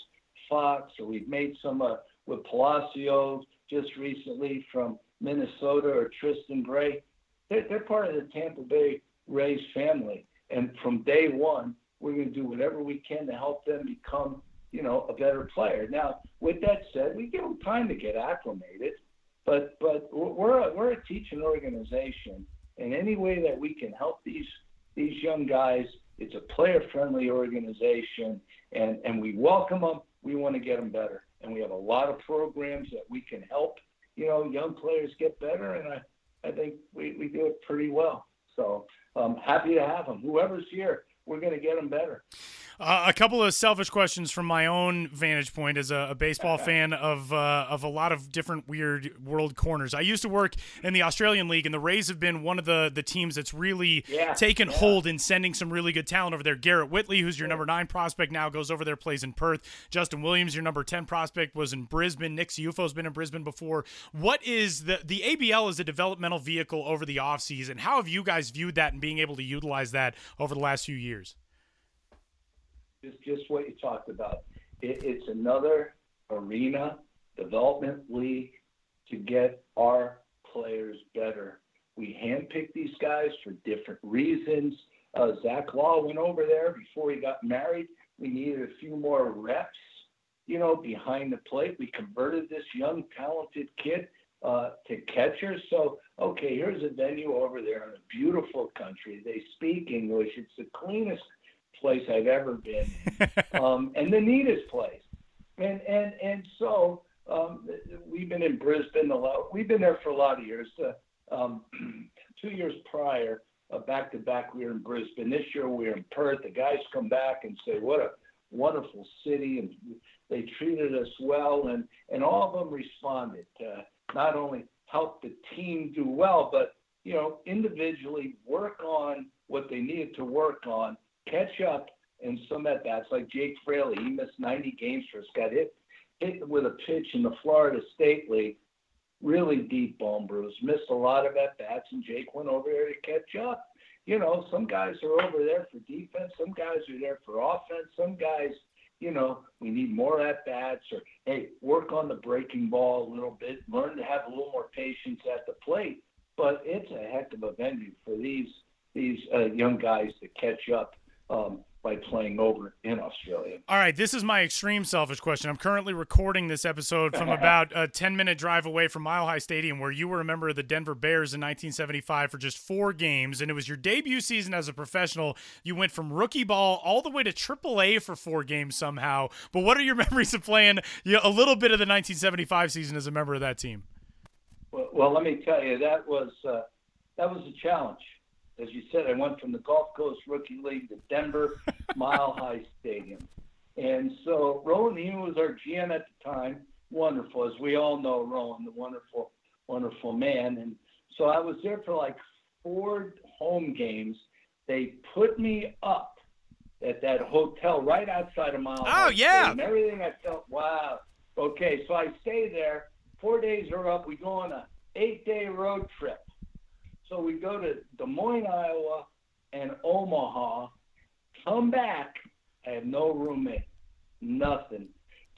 Fox, or we've made some uh, with Palacios just recently from Minnesota or Tristan Gray, they're, they're part of the Tampa Bay Rays family. And from day one, we're going to do whatever we can to help them become, you know, a better player. Now, with that said, we give them time to get acclimated, but but we're a, we're a teaching organization, and any way that we can help these these young guys, it's a player-friendly organization, and and we welcome them. We want to get them better, and we have a lot of programs that we can help, you know, young players get better, and I I think we, we do it pretty well. So I'm happy to have them. Whoever's here, we're going to get them better. Uh, a couple of selfish questions from my own vantage point as a, a baseball fan of uh, of a lot of different weird world corners. I used to work in the Australian League, and the Rays have been one of the the teams that's really yeah, taken yeah. hold in sending some really good talent over there. Garrett Whitley, who's your number nine prospect now, goes over there, plays in Perth. Justin Williams, your number ten prospect, was in Brisbane. Nick Ciuffo's been in Brisbane before. What is the the ABL is a developmental vehicle over the offseason. How have you guys viewed that and being able to utilize that over the last few years? Just just what you talked about. It, it's another arena development league to get our players better. We handpick these guys for different reasons. Uh, Zach Law went over there before he got married. We needed a few more reps, you know, behind the plate. We converted this young, talented kid uh, to catcher. So, okay, here's a venue over there in a beautiful country. They speak English. It's the cleanest place I've ever been, um, and the neatest place. And and and so um, we've been in Brisbane a lot. We've been there for a lot of years. Uh, um, two years prior, uh, back to back, we were in Brisbane. This year, we were in Perth. The guys come back and say, "What a wonderful city!" and they treated us well, and and all of them responded. Uh, not only help the team do well, but you know, individually work on what they needed to work on, catch up in some at bats. Like Jake Fraley, he missed 90 games for us, got hit hit with a pitch in the Florida State League, really deep bone bruise, missed a lot of at bats, and Jake went over there to catch up. You know, some guys are over there for defense, some guys are there for offense, some guys, you know, we need more at bats, or hey, work on the breaking ball a little bit, learn to have a little more patience at the plate. But it's a heck of a venue for these these uh, young guys to catch up. Um, by playing over in Australia. All right, this is my extreme selfish question. I'm currently recording this episode from about a 10 minute drive away from Mile High Stadium, where you were a member of the Denver Bears in 1975 for just four games, and it was your debut season as a professional. You went from rookie ball all the way to AAA for four games somehow. But what are your memories of playing you know, a little bit of the 1975 season as a member of that team? Well, well let me tell you, that was uh, that was a challenge as you said, I went from the Gulf Coast Rookie League to Denver Mile High Stadium. And so Roland Hughes was our GM at the time. Wonderful, as we all know, Roland, the wonderful, wonderful man. And so I was there for like four home games. They put me up at that hotel right outside of Mile oh, High. Oh yeah. Stadium. Everything I felt, wow. Okay, so I stay there. Four days are up. We go on a eight-day road trip so we go to Des Moines, Iowa, and Omaha. Come back. I have no roommate. Nothing.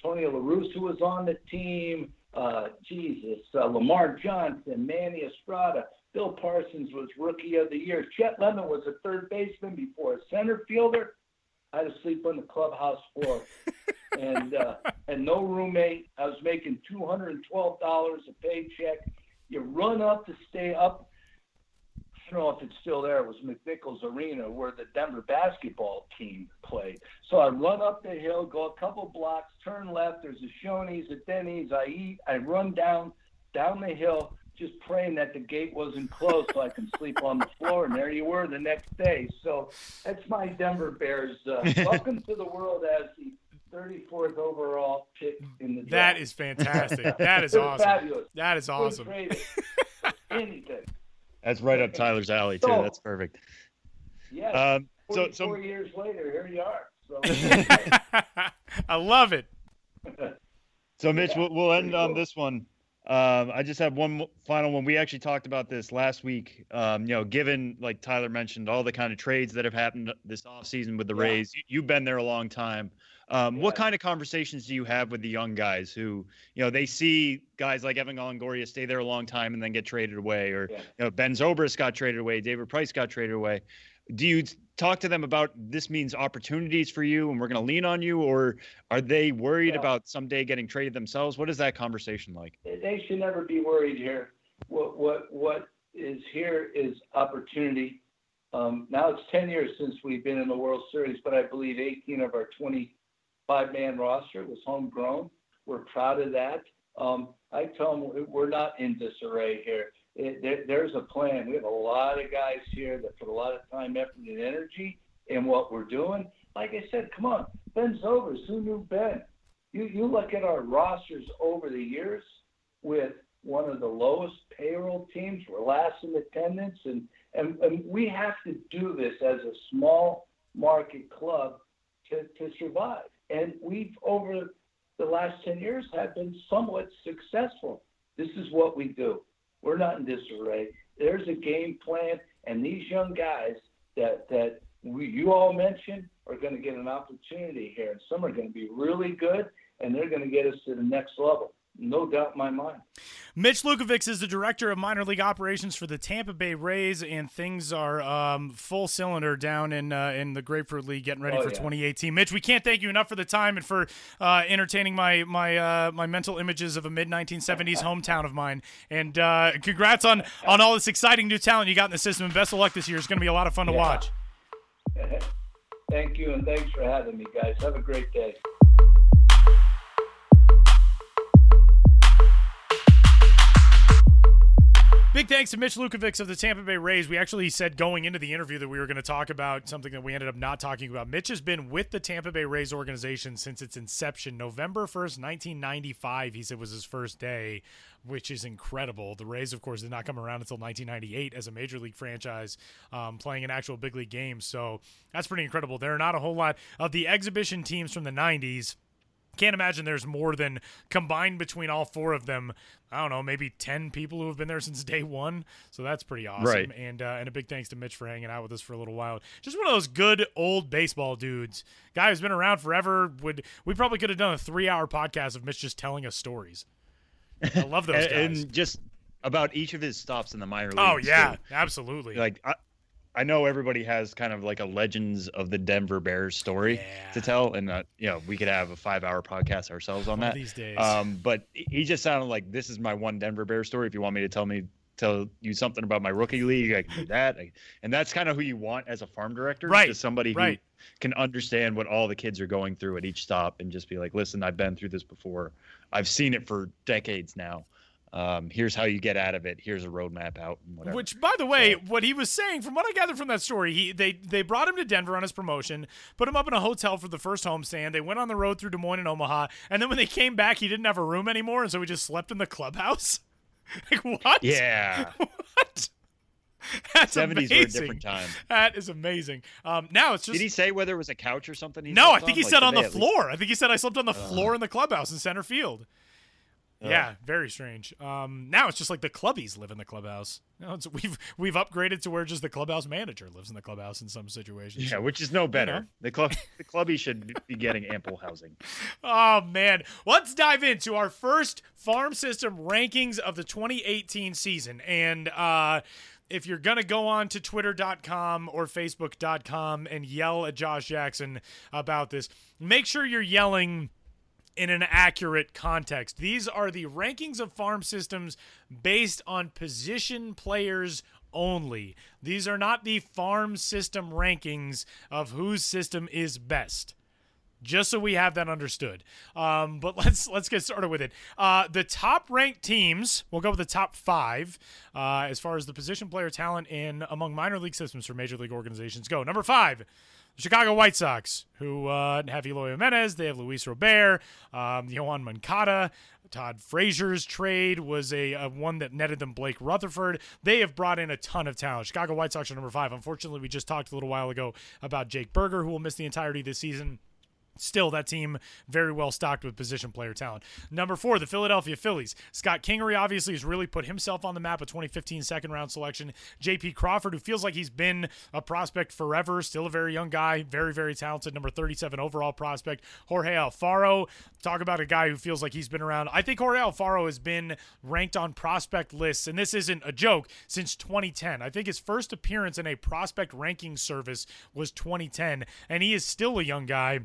Tony La Russa was on the team. Uh, Jesus, uh, Lamar Johnson, Manny Estrada, Bill Parsons was Rookie of the Year. Chet Lemon was a third baseman before a center fielder. I had to sleep on the clubhouse floor, and uh, and no roommate. I was making two hundred and twelve dollars a paycheck. You run up to stay up don't know if it's still there. It was McNichols Arena where the Denver basketball team played. So I run up the hill, go a couple blocks, turn left. There's a Shoney's, a Denny's. I eat. I run down down the hill, just praying that the gate wasn't closed so I can sleep on the floor. And there you were the next day. So that's my Denver Bears. Uh, welcome to the world as the 34th overall pick in the draft. That is fantastic. That is awesome. Fabulous. That is awesome. Anything. That's right up Tyler's alley too. So, That's perfect. Yeah. Um, so, so four years later, here you are. So. I love it. So, Mitch, we'll, we'll end on this one. Um, I just have one final one. We actually talked about this last week. Um, you know, given like Tyler mentioned, all the kind of trades that have happened this offseason with the yeah. Rays, you, have been there a long time. Um, yeah. What kind of conversations do you have with the young guys who, you know, they see guys like Evan Longoria stay there a long time and then get traded away, or yeah. you know, Ben Zobrist got traded away, David Price got traded away. Do you talk to them about this means opportunities for you and we're going to lean on you, or are they worried yeah. about someday getting traded themselves? What is that conversation like? They should never be worried here. What what what is here is opportunity. Um, now it's 10 years since we've been in the World Series, but I believe 18 of our 20 five man roster It was homegrown. We're proud of that. Um, I tell them we're not in disarray here. It, there, there's a plan. We have a lot of guys here that put a lot of time, effort, and energy in what we're doing. Like I said, come on, Ben Zobrist. Who knew Ben? You you look at our rosters over the years with one of the lowest payroll teams. We're last in attendance, and and, and we have to do this as a small market club to, to survive. And we've, over the last 10 years, have been somewhat successful. This is what we do. We're not in disarray. There's a game plan, and these young guys that, that we, you all mentioned are going to get an opportunity here. And some are going to be really good, and they're going to get us to the next level. No doubt in my mind. Mitch Lukevics is the director of minor league operations for the Tampa Bay Rays, and things are um, full cylinder down in uh, in the Grapefruit League, getting ready oh, for yeah. 2018. Mitch, we can't thank you enough for the time and for uh, entertaining my my uh, my mental images of a mid 1970s hometown of mine. And uh, congrats on on all this exciting new talent you got in the system. And best of luck this year. It's going to be a lot of fun to watch. Thank you, and thanks for having me, guys. Have a great day. Big thanks to Mitch Lukevics of the Tampa Bay Rays. We actually said going into the interview that we were going to talk about something that we ended up not talking about. Mitch has been with the Tampa Bay Rays organization since its inception, November 1st, 1995. He said was his first day, which is incredible. The Rays, of course, did not come around until 1998 as a major league franchise um, playing an actual big league game. So that's pretty incredible. There are not a whole lot of the exhibition teams from the 90s can't imagine there's more than combined between all four of them. I don't know, maybe ten people who have been there since day one. So that's pretty awesome. Right. And uh, and a big thanks to Mitch for hanging out with us for a little while. Just one of those good old baseball dudes. Guy who's been around forever. Would we probably could have done a three hour podcast of Mitch just telling us stories. I love those and, guys. and just about each of his stops in the minor leagues. oh yeah, too. absolutely. like I, I know everybody has kind of like a legends of the Denver Bears story Yeah. to tell, and uh, you know we could have a five-hour podcast ourselves on One that. these days. Um, but he just sounded like this is my one Denver Bears story. If you want me to tell me tell you something about my rookie league, I can do that. I- and that's kind of who you want as a farm director, Right, Just somebody right. who can understand what all the kids are going through at each stop, and just be like, listen, I've been through this before. I've seen it for decades now. Um, here's how you get out of it. Here's a roadmap out, and whatever. Which, by the way, So- what he was saying, from what I gathered from that story, he they they brought him to Denver on his promotion, put him up in a hotel for the first homestand. They went on the road through Des Moines and Omaha, and then when they came back, he didn't have a room anymore, and so he just slept in the clubhouse. like what? yeah. What? That's 70s were a amazing. different time. That is amazing. Um, now it's just. Did he say whether it was a couch or something? He no, I think on? he Like, said on the at least- floor. I think he said I slept on the floor in the clubhouse in center field. Yeah, very strange. Um, now it's just like the clubbies live in the clubhouse. You know, it's, we've we've upgraded to where just the clubhouse manager lives in the clubhouse in some situations. Yeah, which is no better. know. The club, the clubby should be getting ample housing. Oh man, let's dive into our first farm system rankings of the 2018 season. And uh, if you're gonna go on to Twitter.com or Facebook.com and yell at Josh Jackson about this, make sure you're yelling in an accurate context. These are the rankings of farm systems based on position players only. These are not the farm system rankings of whose system is best just so we have that understood. Um, but let's let's get started with it. Uh, the top ranked teams, we'll go with the top five uh, as far as the position player talent in among minor league systems for major league organizations go. Number five. The Chicago White Sox, who uh, have Eloy Jimenez, they have Luis Robert, um, Yoan Moncada, Todd Frazier's trade was a, a one that netted them Blake Rutherford. They have brought in a ton of talent. Chicago White Sox are number five. Unfortunately, we just talked a little while ago about Jake Burger, who will miss the entirety of this season. Still, that team very well stocked with position player talent. Number four, the Philadelphia Phillies. Scott Kingery obviously has really put himself on the map. A 2015 second round selection. J.P. Crawford, who feels like he's been a prospect forever, still a very young guy, very very talented. Number 37 overall prospect. Jorge Alfaro. Talk about a guy who feels like he's been around. I think Jorge Alfaro has been ranked on prospect lists, and this isn't a joke, since 2010. I think his first appearance in a prospect ranking service was 2010, and he is still a young guy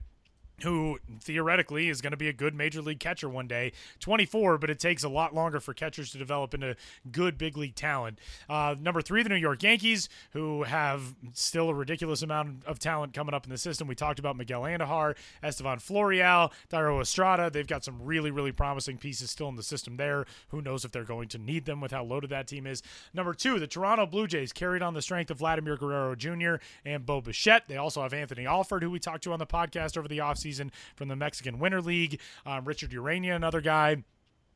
who theoretically is going to be a good major league catcher one day. 24, but it takes a lot longer for catchers to develop into good big league talent. Uh, number three, the New York Yankees, who have still a ridiculous amount of talent coming up in the system. We talked about Miguel Andujar, Estevan Florial, Thairo Estrada. They've got some really, really promising pieces still in the system there. Who knows if they're going to need them with how loaded that team is. Number two, the Toronto Blue Jays carried on the strength of Vladimir Guerrero Jr. and Bo Bichette. They also have Anthony Alford, who we talked to on the podcast over the offseason from the Mexican Winter League. Um, Richard Urena, another guy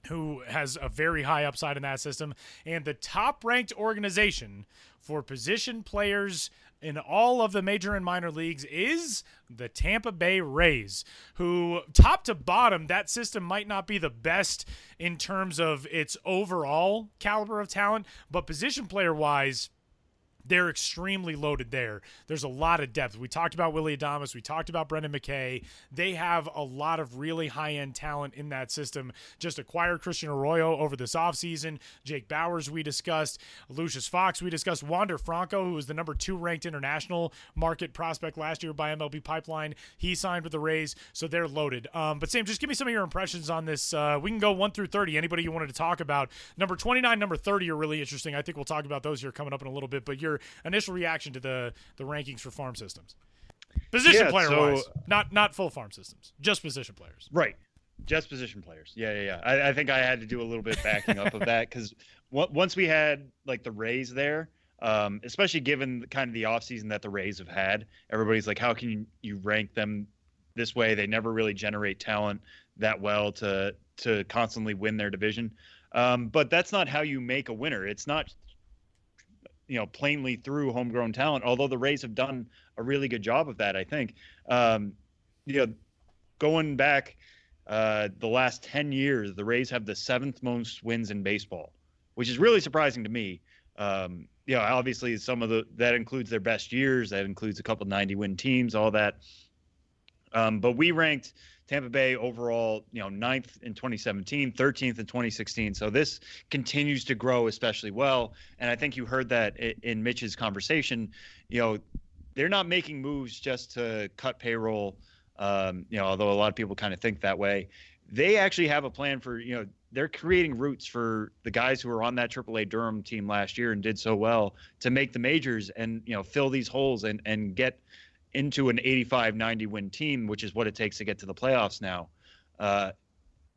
who has a very high upside in that system. And the top ranked organization for position players in all of the major and minor leagues is the Tampa Bay Rays, who, top to bottom, that system might not be the best in terms of its overall caliber of talent, but position player wise, they're extremely loaded there. There's a lot of depth. We talked about Willy Adames. We talked about Brendan McKay. They have a lot of really high end talent in that system. Just acquired Christian Arroyo over this offseason. Jake Bauers, we discussed. Lucius Fox, we discussed. Wander Franco, who was the number two ranked international market prospect last year by MLB Pipeline. He signed with the Rays, so they're loaded. Um, but Sam, just give me some of your impressions on this. Uh, we can go one through 30. Anybody you wanted to talk about. Number 29, number 30 are really interesting. I think we'll talk about those here coming up in a little bit. But your initial reaction to the the rankings for farm systems, position Yeah, player so- wise, not not full farm systems, just position players. Right. Just position players. Yeah, yeah, yeah. I, I think I had to do a little bit backing up of that because once we had like the Rays there, um, especially given kind of the offseason that the Rays have had, everybody's like, how can you, you rank them this way? They never really generate talent that well to to constantly win their division. Um, but that's not how you make a winner. It's not you know plainly through homegrown talent. Although the Rays have done a really good job of that, I think. Um, you know, going back uh, the last ten years, the Rays have the seventh most wins in baseball, which is really surprising to me. Um, you know, obviously some of the that includes their best years. That includes a couple 90 win teams, all that. Um, but we ranked Tampa Bay overall, you know, ninth in 2017, 13th in 2016. So this continues to grow especially well. And I think you heard that in Mitch's conversation. You know, they're not making moves just to cut payroll. Um, you know, although a lot of people kind of think that way, they actually have a plan for you know they're creating routes for the guys who were on that AAA Durham team last year and did so well to make the majors and you know fill these holes and and get into an 85 90 win team, which is what it takes to get to the playoffs now. Uh,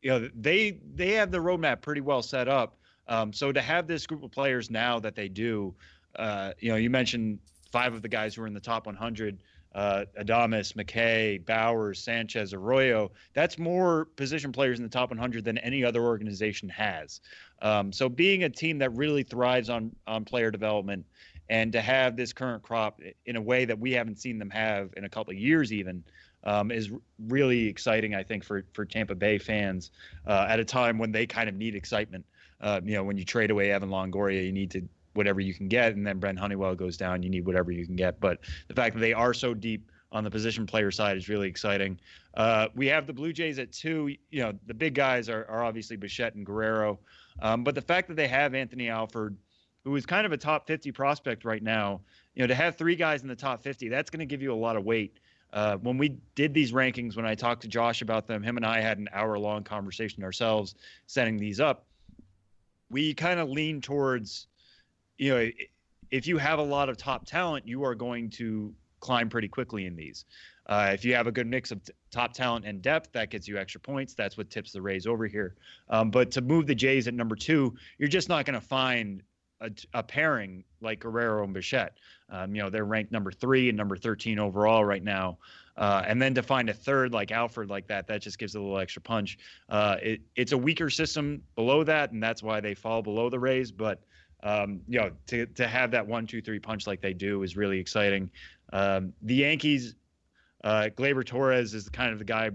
you know, they they have the roadmap pretty well set up. Um, so to have this group of players now that they do, uh, you know, you mentioned five of the guys who are in the top 100. Uh, Adames, McKay, Bauers, Sanchez, Arroyo. That's more position players in the top 100 than any other organization has. Um, so being a team that really thrives on on player development and to have this current crop in a way that we haven't seen them have in a couple of years even um, is really exciting i think for for tampa bay fans uh, at a time when they kind of need excitement uh, you know when you trade away evan longoria you need to whatever you can get and then brent honeywell goes down you need whatever you can get but the fact that they are so deep on the position player side is really exciting. Uh, we have the Blue Jays at two. You know, the big guys are, are obviously Bichette and Guerrero. Um, but the fact that they have Anthony Alford, who is kind of a top 50 prospect right now, you know, to have three guys in the top 50, that's going to give you a lot of weight. Uh, when we did these rankings, when I talked to Josh about them, him and I had an hour long conversation ourselves setting these up. We kind of lean towards, you know, if you have a lot of top talent, you are going to climb pretty quickly in these. Uh, if you have a good mix of t- top talent and depth, that gets you extra points. That's what tips the Rays over here. Um, but to move the Jays at number two, you're just not going to find a, a, pairing like Guerrero and Bichette. Um, you know, they're ranked number three and number 13 overall right now. Uh, and then to find a third like Alford like that, that just gives a little extra punch. Uh, it, it's a weaker system below that, and that's why they fall below the Rays. But um, you know, to to have that one, two, three punch like they do is really exciting. Um, the Yankees, uh, Gleyber Torres is kind of the guy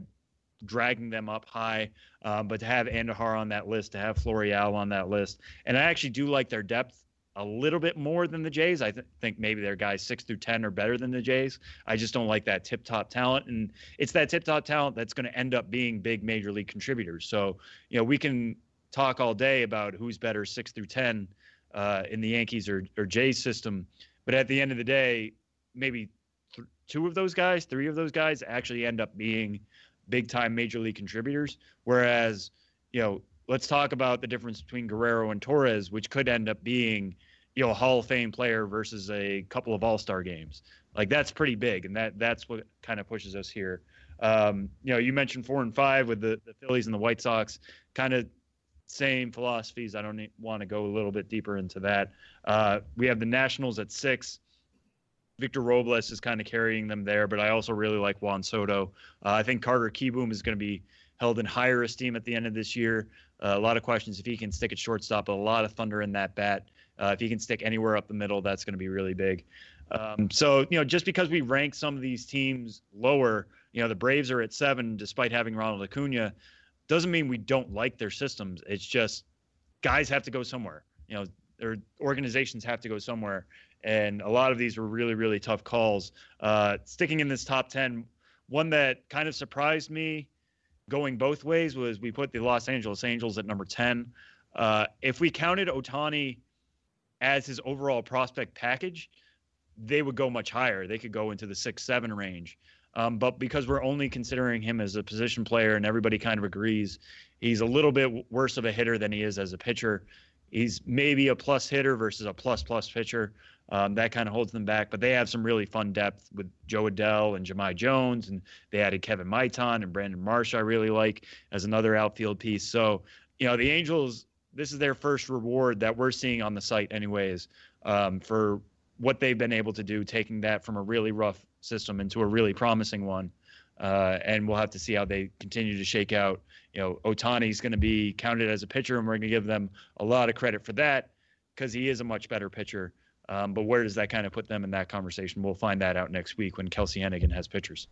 dragging them up high. Um, but to have Andujar on that list, to have Florial on that list, and I actually do like their depth a little bit more than the Jays. I th- think maybe their guys six through ten are better than the Jays. I just don't like that tip top talent, and it's that tip top talent that's going to end up being big major league contributors. So you know we can talk all day about who's better six through ten uh, in the Yankees or or Jays system, but at the end of the day, maybe th- two of those guys, three of those guys actually end up being big time major league contributors. Whereas, you know, let's talk about the difference between Guerrero and Torres, which could end up being, you know, a Hall of Fame player versus a couple of All Star games. Like that's pretty big, and that that's what kind of pushes us here. Um, you know, you mentioned four and five with the, the Phillies and the White Sox, kind of same philosophies. I don't want to go a little bit deeper into that. Uh, we have the Nationals at six. Victor Robles is kind of carrying them there, but I also really like Juan Soto. Uh, I think Carter Kieboom is going to be held in higher esteem at the end of this year. Uh, a lot of questions if he can stick at shortstop, a lot of thunder in that bat. Uh, if he can stick anywhere up the middle, that's going to be really big. Um, so, you know, just because we rank some of these teams lower, you know, the Braves are at seven despite having Ronald Acuna, doesn't mean we don't like their systems. It's just guys have to go somewhere. You know, their organizations have to go somewhere and a lot of these were really really tough calls. Uh, sticking in this top ten, one that kind of surprised me, going both ways was we put the Los Angeles Angels at number ten. Uh, if we counted Ohtani as his overall prospect package, they would go much higher. They could go into the six seven range. Um, but because we're only considering him as a position player and everybody kind of agrees he's a little bit worse of a hitter than he is as a pitcher, he's maybe a plus hitter versus a plus plus pitcher. Um, that kind of holds them back. But they have some really fun depth with Jo Adell and Jahmai Jones, and they added Kevin Maitan and Brandon Marsh. I really like as another outfield piece. So you know the Angels. This is their first reward that we're seeing on the site, anyways, um, for what they've been able to do, taking that from a really rough system into a really promising one. Uh, and we'll have to see how they continue to shake out. You know, Ohtani's going to be counted as a pitcher, and we're going to give them a lot of credit for that because he is a much better pitcher. Um, but where does that kind of put them in that conversation? We'll find that out next week when Kelsie Heneghan has pitchers.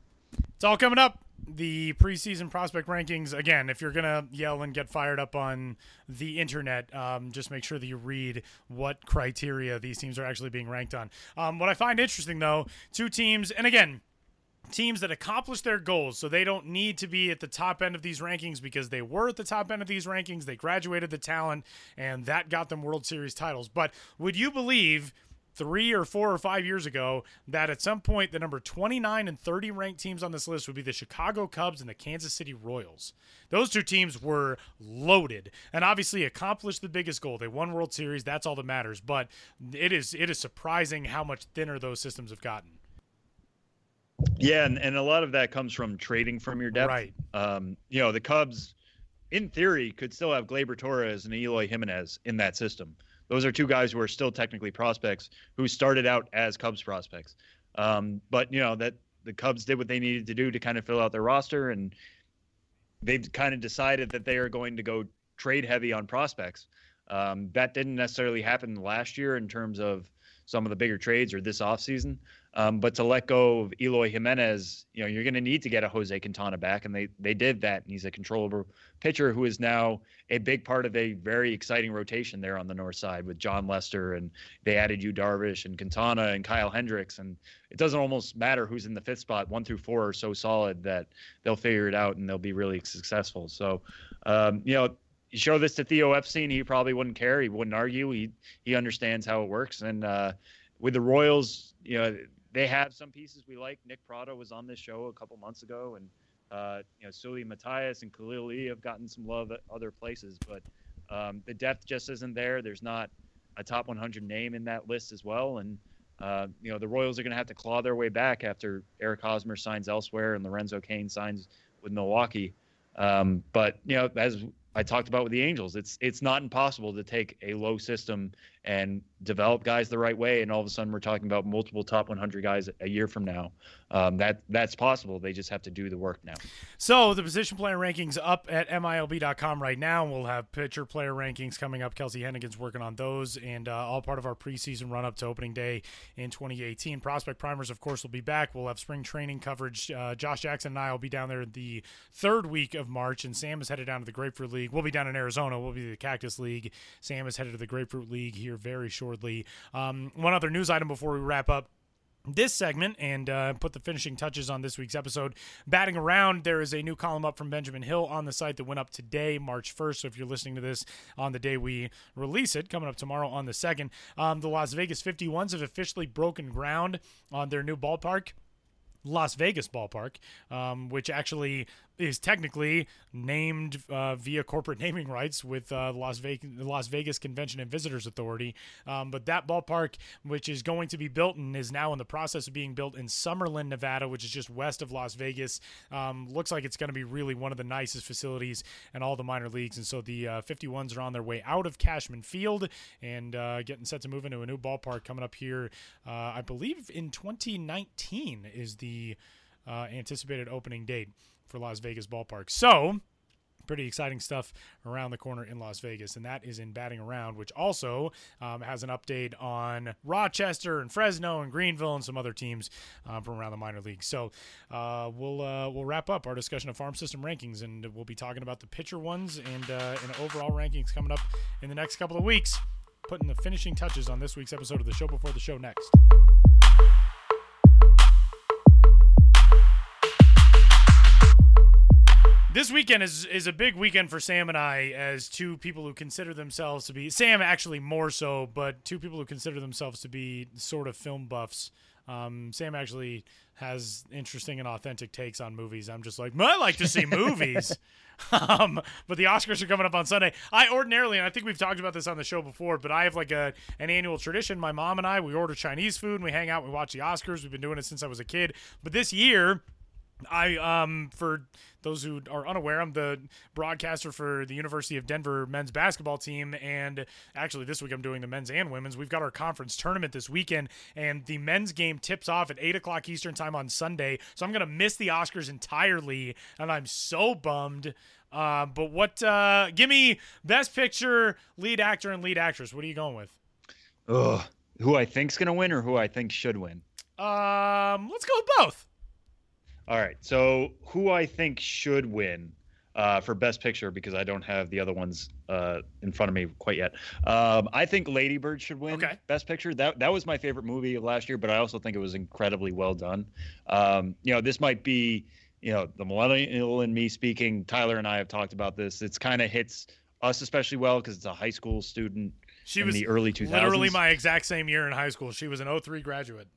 It's all coming up. The preseason prospect rankings. Again, if you're gonna yell and get fired up on the internet, um, just make sure that you read what criteria these teams are actually being ranked on. Um, what I find interesting, though, two teams, and again, teams that accomplish their goals so they don't need to be at the top end of these rankings because they were at the top end of these rankings they graduated the talent and that got them world series titles but would you believe three or four or five years ago that at some point the number 29 and 30 ranked teams on this list would be the Chicago Cubs and the Kansas City Royals. Those two teams were loaded and obviously accomplished the biggest goal. They won World Series. That's all that matters. But it is it is surprising how much thinner those systems have gotten. Yeah, and, and a lot of that comes from trading from your depth. Right. Um, you know, the Cubs, in theory, could still have Gleyber Torres and Eloy Jimenez in that system. Those are two guys who are still technically prospects who started out as Cubs prospects. Um, but you know that the Cubs did what they needed to do to kind of fill out their roster, and they've kind of decided that they are going to go trade heavy on prospects. Um, that didn't necessarily happen last year in terms of some of the bigger trades or this offseason. Um, but to let go of Eloy Jimenez, you know, you're going to need to get a Jose Quintana back, and they they did that. And he's a controllable pitcher who is now a big part of a very exciting rotation there on the north side with Jon Lester, and they added Yu Darvish and Quintana and Kyle Hendricks, and it doesn't almost matter who's in the fifth spot. One through four are so solid that they'll figure it out and they'll be really successful. So, um, you know, you show this to Theo Epstein, he probably wouldn't care. He wouldn't argue. He he understands how it works. And uh, with the Royals, you know, they have some pieces we like. Nick Pratto was on this show a couple months ago, and uh, you know, Seuly Matias and Khalil Lee have gotten some love at other places, but um, the depth just isn't there. There's not a top 100 name in that list as well, and uh, you know, the Royals are going to have to claw their way back after Eric Hosmer signs elsewhere and Lorenzo Cain signs with Milwaukee. Um, but you know, as I talked about with the Angels. It's it's not impossible to take a low system and develop guys the right way, and all of a sudden we're talking about multiple top 100 guys a year from now. Um, that that's possible. They just have to do the work now. So the position player rankings up at milb.com right now. We'll have pitcher player rankings coming up. Kelsie Heneghan's working on those, and uh, all part of our preseason run up to opening day in 2018. Prospect primers, of course, will be back. We'll have spring training coverage. Uh, Josh Jackson and I will be down there the third week of March, and Sam is headed down to the Grapefruit League. We'll be down in Arizona. We'll be the Cactus League. Sam is headed to the Grapefruit League here very shortly. Um, one other news item before we wrap up this segment and uh, put the finishing touches on this week's episode. Batting around, there is a new column up from Benjamin Hill on the site that went up today, March 1st. So if you're listening to this on the day we release it, coming up tomorrow on the 2nd, um, the Las Vegas 51s have officially broken ground on their new ballpark. Las Vegas ballpark, um, which actually is technically named uh, via corporate naming rights with uh, Las Vegas, Las Vegas Convention and Visitors Authority. Um, but that ballpark, which is going to be built and is now in the process of being built in Summerlin, Nevada, which is just west of Las Vegas, um, looks like it's going to be really one of the nicest facilities in all the minor leagues. And so the uh, 51s are on their way out of Cashman Field and uh, getting set to move into a new ballpark coming up here, uh, I believe in 2019 is the uh, anticipated opening date for Las Vegas ballpark. So, pretty exciting stuff around the corner in Las Vegas, and that is in batting around, which also um, has an update on Rochester and Fresno and Greenville and some other teams um, from around the minor leagues. So uh, we'll uh, we'll wrap up our discussion of farm system rankings, and we'll be talking about the pitcher ones and uh, and overall rankings coming up in the next couple of weeks. Putting the finishing touches on this week's episode of the show before the show next. This weekend is is a big weekend for Sam and I as two people who consider themselves to be Sam actually more so, but two people who consider themselves to be sort of film buffs. Um, Sam actually has interesting and authentic takes on movies. I'm just like, I like to see movies. um, but the Oscars are coming up on Sunday. I ordinarily, and I think we've talked about this on the show before, but I have like a an annual tradition. My mom and I, we order Chinese food and we hang out. We watch the Oscars. We've been doing it since I was a kid. But this year, I um for those who are unaware, I'm the broadcaster for the University of Denver men's basketball team, and actually this week I'm doing the men's and women's. We've got our conference tournament this weekend, and the men's game tips off at eight o'clock Eastern time on Sunday, so I'm gonna miss the Oscars entirely, and I'm so bummed. Uh, but what? Uh, give me best picture, lead actor, and lead actress. What are you going with? Ugh. Who I think's gonna win, or who I think should win? Um, let's go with both. All right. So who I think should win uh, for Best Picture because I don't have the other ones uh, in front of me quite yet. Um, I think Lady Bird should win Okay. Best Picture. That that was my favorite movie of last year, but I also think it was incredibly well done. Um, you know, this might be you know the millennial in me speaking. Tyler and I have talked about this. It's kind of hits us especially well because it's a high school student She in was the early 2000s. literally my exact same year in high school. She was an 03 graduate.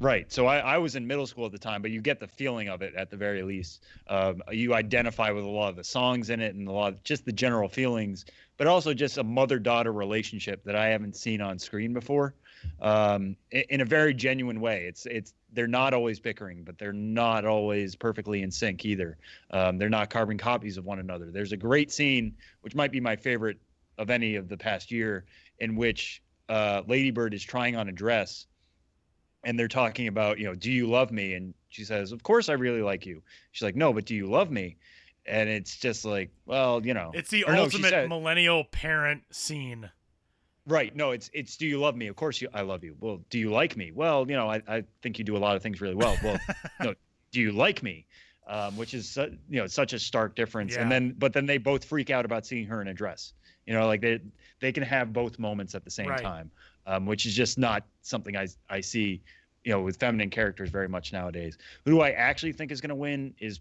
Right. So I, I was in middle school at the time, but you get the feeling of it at the very least. Um, you identify with a lot of the songs in it and a lot of just the general feelings, but also just a mother daughter relationship that I haven't seen on screen before. Um, in, a very genuine way. It's it's they're not always bickering, but they're not always perfectly in sync either. Um, they're not carbon copies of one another. There's a great scene, which might be my favorite of any of the past year, in which uh, Lady Bird is trying on a dress and they're talking about, you know, do you love me? And she says, of course I really like you. She's like, no, but do you love me? And it's just like, well, you know, It's the or no, ultimate said- millennial parent scene. right. No, it's, it's, do you love me? Of course you, I love you. Well, do you like me? Well, you know, I, I think you do a lot of things really well. Well, no, do you like me? Um, which is, su- you know, such a stark difference. And then, but then they both freak out about seeing her in a dress, you know, like they, they can have both moments at the same Right. time, um, which is just not something I, I see, you know, with feminine characters very much nowadays. Who I actually think is going to win is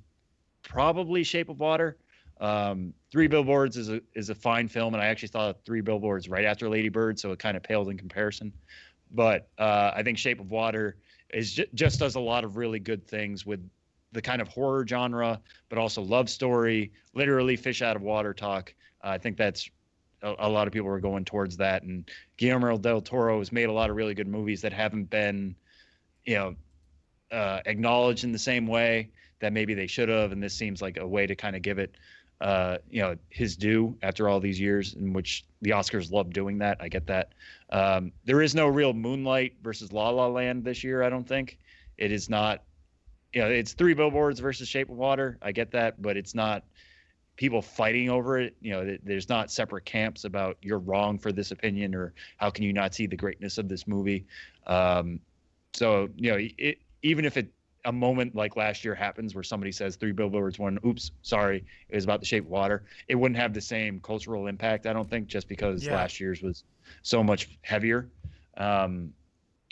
probably Shape of Water. Um, Three Billboards is a is a fine film, and I actually saw Three Billboards right after Lady Bird, so it kind of pales in comparison. But uh, I think Shape of Water is ju- just does a lot of really good things with the kind of horror genre, but also love story, literally fish out of water talk. Uh, I think that's a, a lot of people are going towards that, and Guillermo del Toro has made a lot of really good movies that haven't been, you know, uh, acknowledged in the same way that maybe they should have, and this seems like a way to kind of give it, uh, you know, his due after all these years, in which the Oscars love doing that. I get that. Um, there is no real Moonlight versus La La Land this year. I don't think it is not. You know, it's three billboards versus Shape of Water. I get that, but it's not people fighting over it. You know, there's not separate camps about you're wrong for this opinion or how can you not see the greatness of this movie. Um, so you know, it, even if it a moment like last year happens where somebody says three billboards, one, oops, sorry, it was about the shape of water. It wouldn't have the same cultural impact, I don't think, just because Yeah. last year's was so much heavier. Um,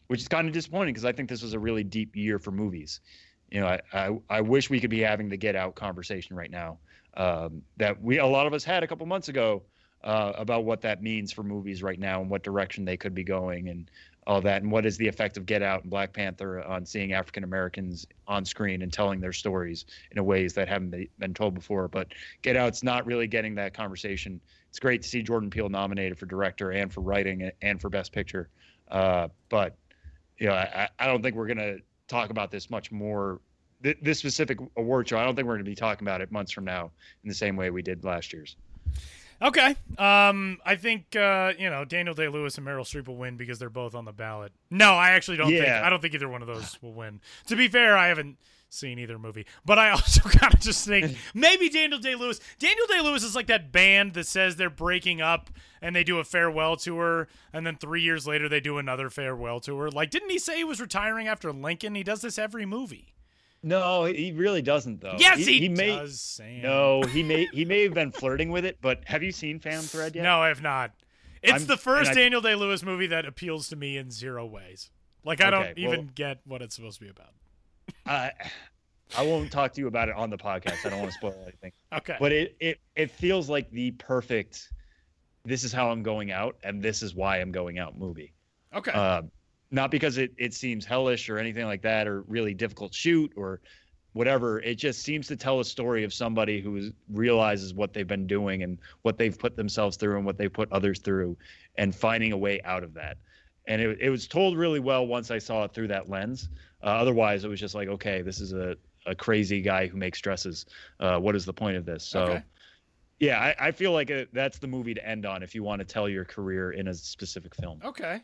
which is kind of disappointing because I think this was a really deep year for movies. You know, I, I, I wish we could be having the Get Out conversation right now um, that we a lot of us had a couple months ago uh, about what that means for movies right now and what direction they could be going and all that and what is the effect of Get Out and Black Panther on seeing African Americans on screen and telling their stories in ways that haven't be- been told before. But Get Out's not really getting that conversation. It's great to see Jordan Peele nominated for director and for writing and for Best Picture, uh, but you know I, I don't think we're gonna talk about this much more. th- This specific award show, I don't think we're going to be talking about it months from now in the same way we did last year's. Okay. Um, I think uh, you know Daniel Day Lewis and Meryl Streep will win because they're both on the ballot. No, I actually don't think. I don't think either one of those will win. To be fair, I haven't seen either movie, but I also kind of just think maybe Daniel Day Lewis. Daniel Day Lewis is like that band that says they're breaking up and they do a farewell tour, and then three years later they do another farewell tour. Like, didn't he say he was retiring after Lincoln? He does this every movie. No, he really doesn't though. yes, he, may. does. Sam. No, he may he may have been flirting with it, but have you seen Phantom Thread yet? No, I have not. It's I'm- the first I- Daniel Day Lewis movie that appeals to me in zero ways. Like I don't even well- get what it's supposed to be about. Uh, I won't talk to you about it on the podcast. I don't want to spoil anything. Okay. But it it it feels like the perfect. This is how I'm going out, and this is why I'm going out movie. okay. Uh, not because it, it seems hellish or anything like that, or really difficult shoot or whatever. It just seems to tell a story of somebody who is- realizes what they've been doing and what they've put themselves through and what they put others through, and finding a way out of that. And it, it was told really well once I saw it through that lens. Uh, otherwise, it was just like, okay, this is a, a crazy guy who makes dresses. Uh, what is the point of this? So. Okay. Yeah, I, I feel like it, that's the movie to end on if you want to tell your career in a specific film. okay.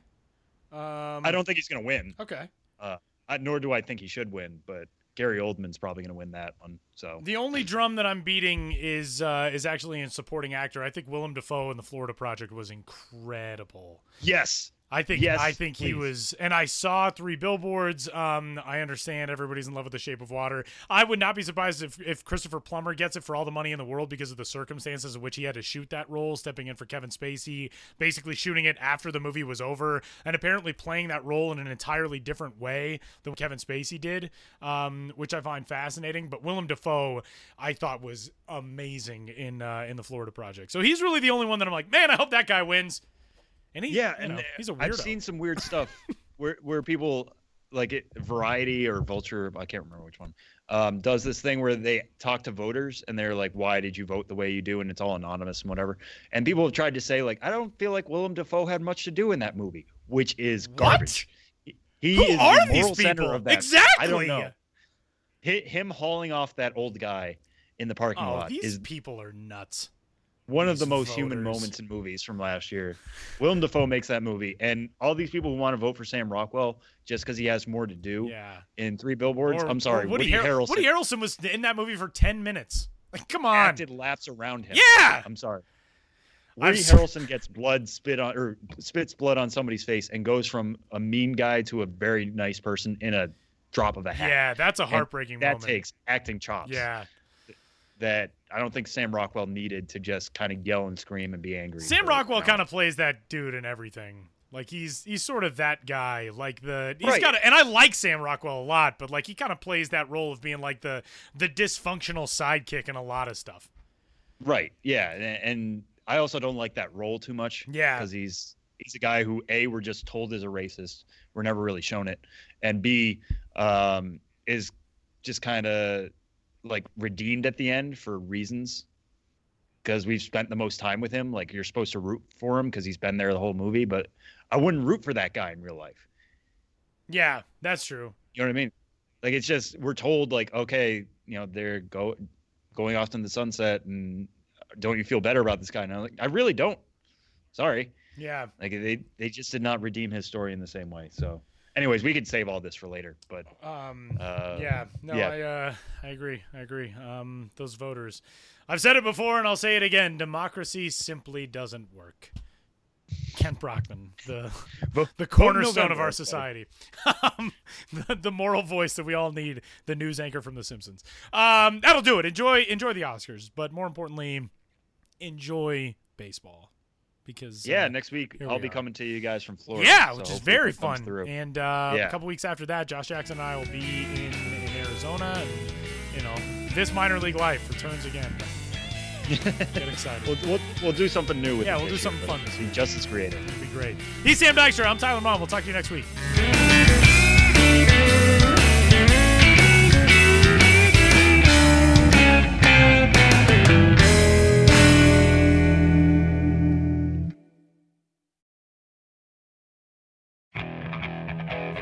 Um, I don't think he's going to win, Okay. uh, nor do I think he should win. But Gary Oldman's probably going to win that one. So The only drum that I'm beating is uh, is actually in supporting actor. I think Willem Dafoe in the Florida Project was incredible. yes, I think Yes, I think he was, and I saw three billboards. Um, I understand everybody's in love with The Shape of Water. I would not be surprised if, if Christopher Plummer gets it for all the money in the world because of the circumstances in which he had to shoot that role, stepping in for Kevin Spacey, basically shooting it after the movie was over, and apparently playing that role in an entirely different way than Kevin Spacey did, um, which I find fascinating. But Willem Dafoe, I thought was amazing in uh, in the Florida Project. So he's really the only one that I'm like, man, I hope that guy wins. And he, yeah, and know, he's a weirdo. I've seen some weird stuff where where people like it, Variety or Vulture, I can't remember which one, um, does this thing where they talk to voters and they're like, "Why did you vote the way you do?" and it's all anonymous and whatever. And people have tried to say like, "I don't feel like Willem Dafoe had much to do in that movie," which is What? garbage. He- He Who is are the these moral center people? of that. Exactly. I don't know. Hi- Him hauling off that old guy in the parking Oh, lot these is people are nuts. One of the most human moments in movies from last year. Willem Dafoe makes that movie, and all these people who want to vote for Sam Rockwell just because he has more to do Yeah. in Three Billboards. Or- I'm sorry, Woody, Woody, Har- Harrelson Woody Harrelson was in that movie for ten minutes. Like, come on. acted laps around him. Yeah. I'm sorry. I've Woody s- Harrelson gets blood spit on or spits blood on somebody's face and goes from a mean guy to a very nice person in a drop of a hat. Yeah, that's a And heartbreaking that moment. takes acting chops. yeah. that I don't think Sam Rockwell needed to just kind of yell and scream and be angry. Sam Rockwell kind of plays that dude in everything. Like he's he's sort of that guy. Like the he's Right. got a, and I like Sam Rockwell a lot, but like he kind of plays that role of being like the the dysfunctional sidekick in a lot of stuff. Right. Yeah, and, and I also don't like that role too much. Yeah. because he's he's a guy who a we're just told is a racist. We're never really shown it, and b um, is just kind of like redeemed at the end for reasons because we've spent the most time with him. Like you're supposed to root for him because he's been there the whole movie, but I wouldn't root for that guy in real life. Yeah, that's true. You know what I mean? Like it's just we're told like okay, you know they're go going off in the sunset, and don't you feel better about this guy? And I'm like, I really don't. Sorry, Yeah. like they they just did not redeem his story in the same way. So, anyways, we could save all this for later, but Um uh, yeah, no, yeah. I uh, I agree. I agree. Um, those voters. I've said it before, and I'll say it again. Democracy simply doesn't work. Kent Brockman, the the cornerstone of our society, um, the, the moral voice that we all need, the news anchor from The Simpsons. Um, that'll do it. Enjoy enjoy the Oscars, but more importantly, enjoy baseball because yeah, uh, next week I'll we be are. coming to you guys from Florida. yeah, so which is very fun. And uh, a couple weeks after that, Josh Jackson and I will be in, in Arizona, and you know, this minor league life returns again. Get excited. We'll, we'll, we'll do something new with Yeah, we'll do something year, fun this be year. Just as creative. It'd be great. He's Sam Dykstra. I'm Tyler Maun. We'll talk to you next week.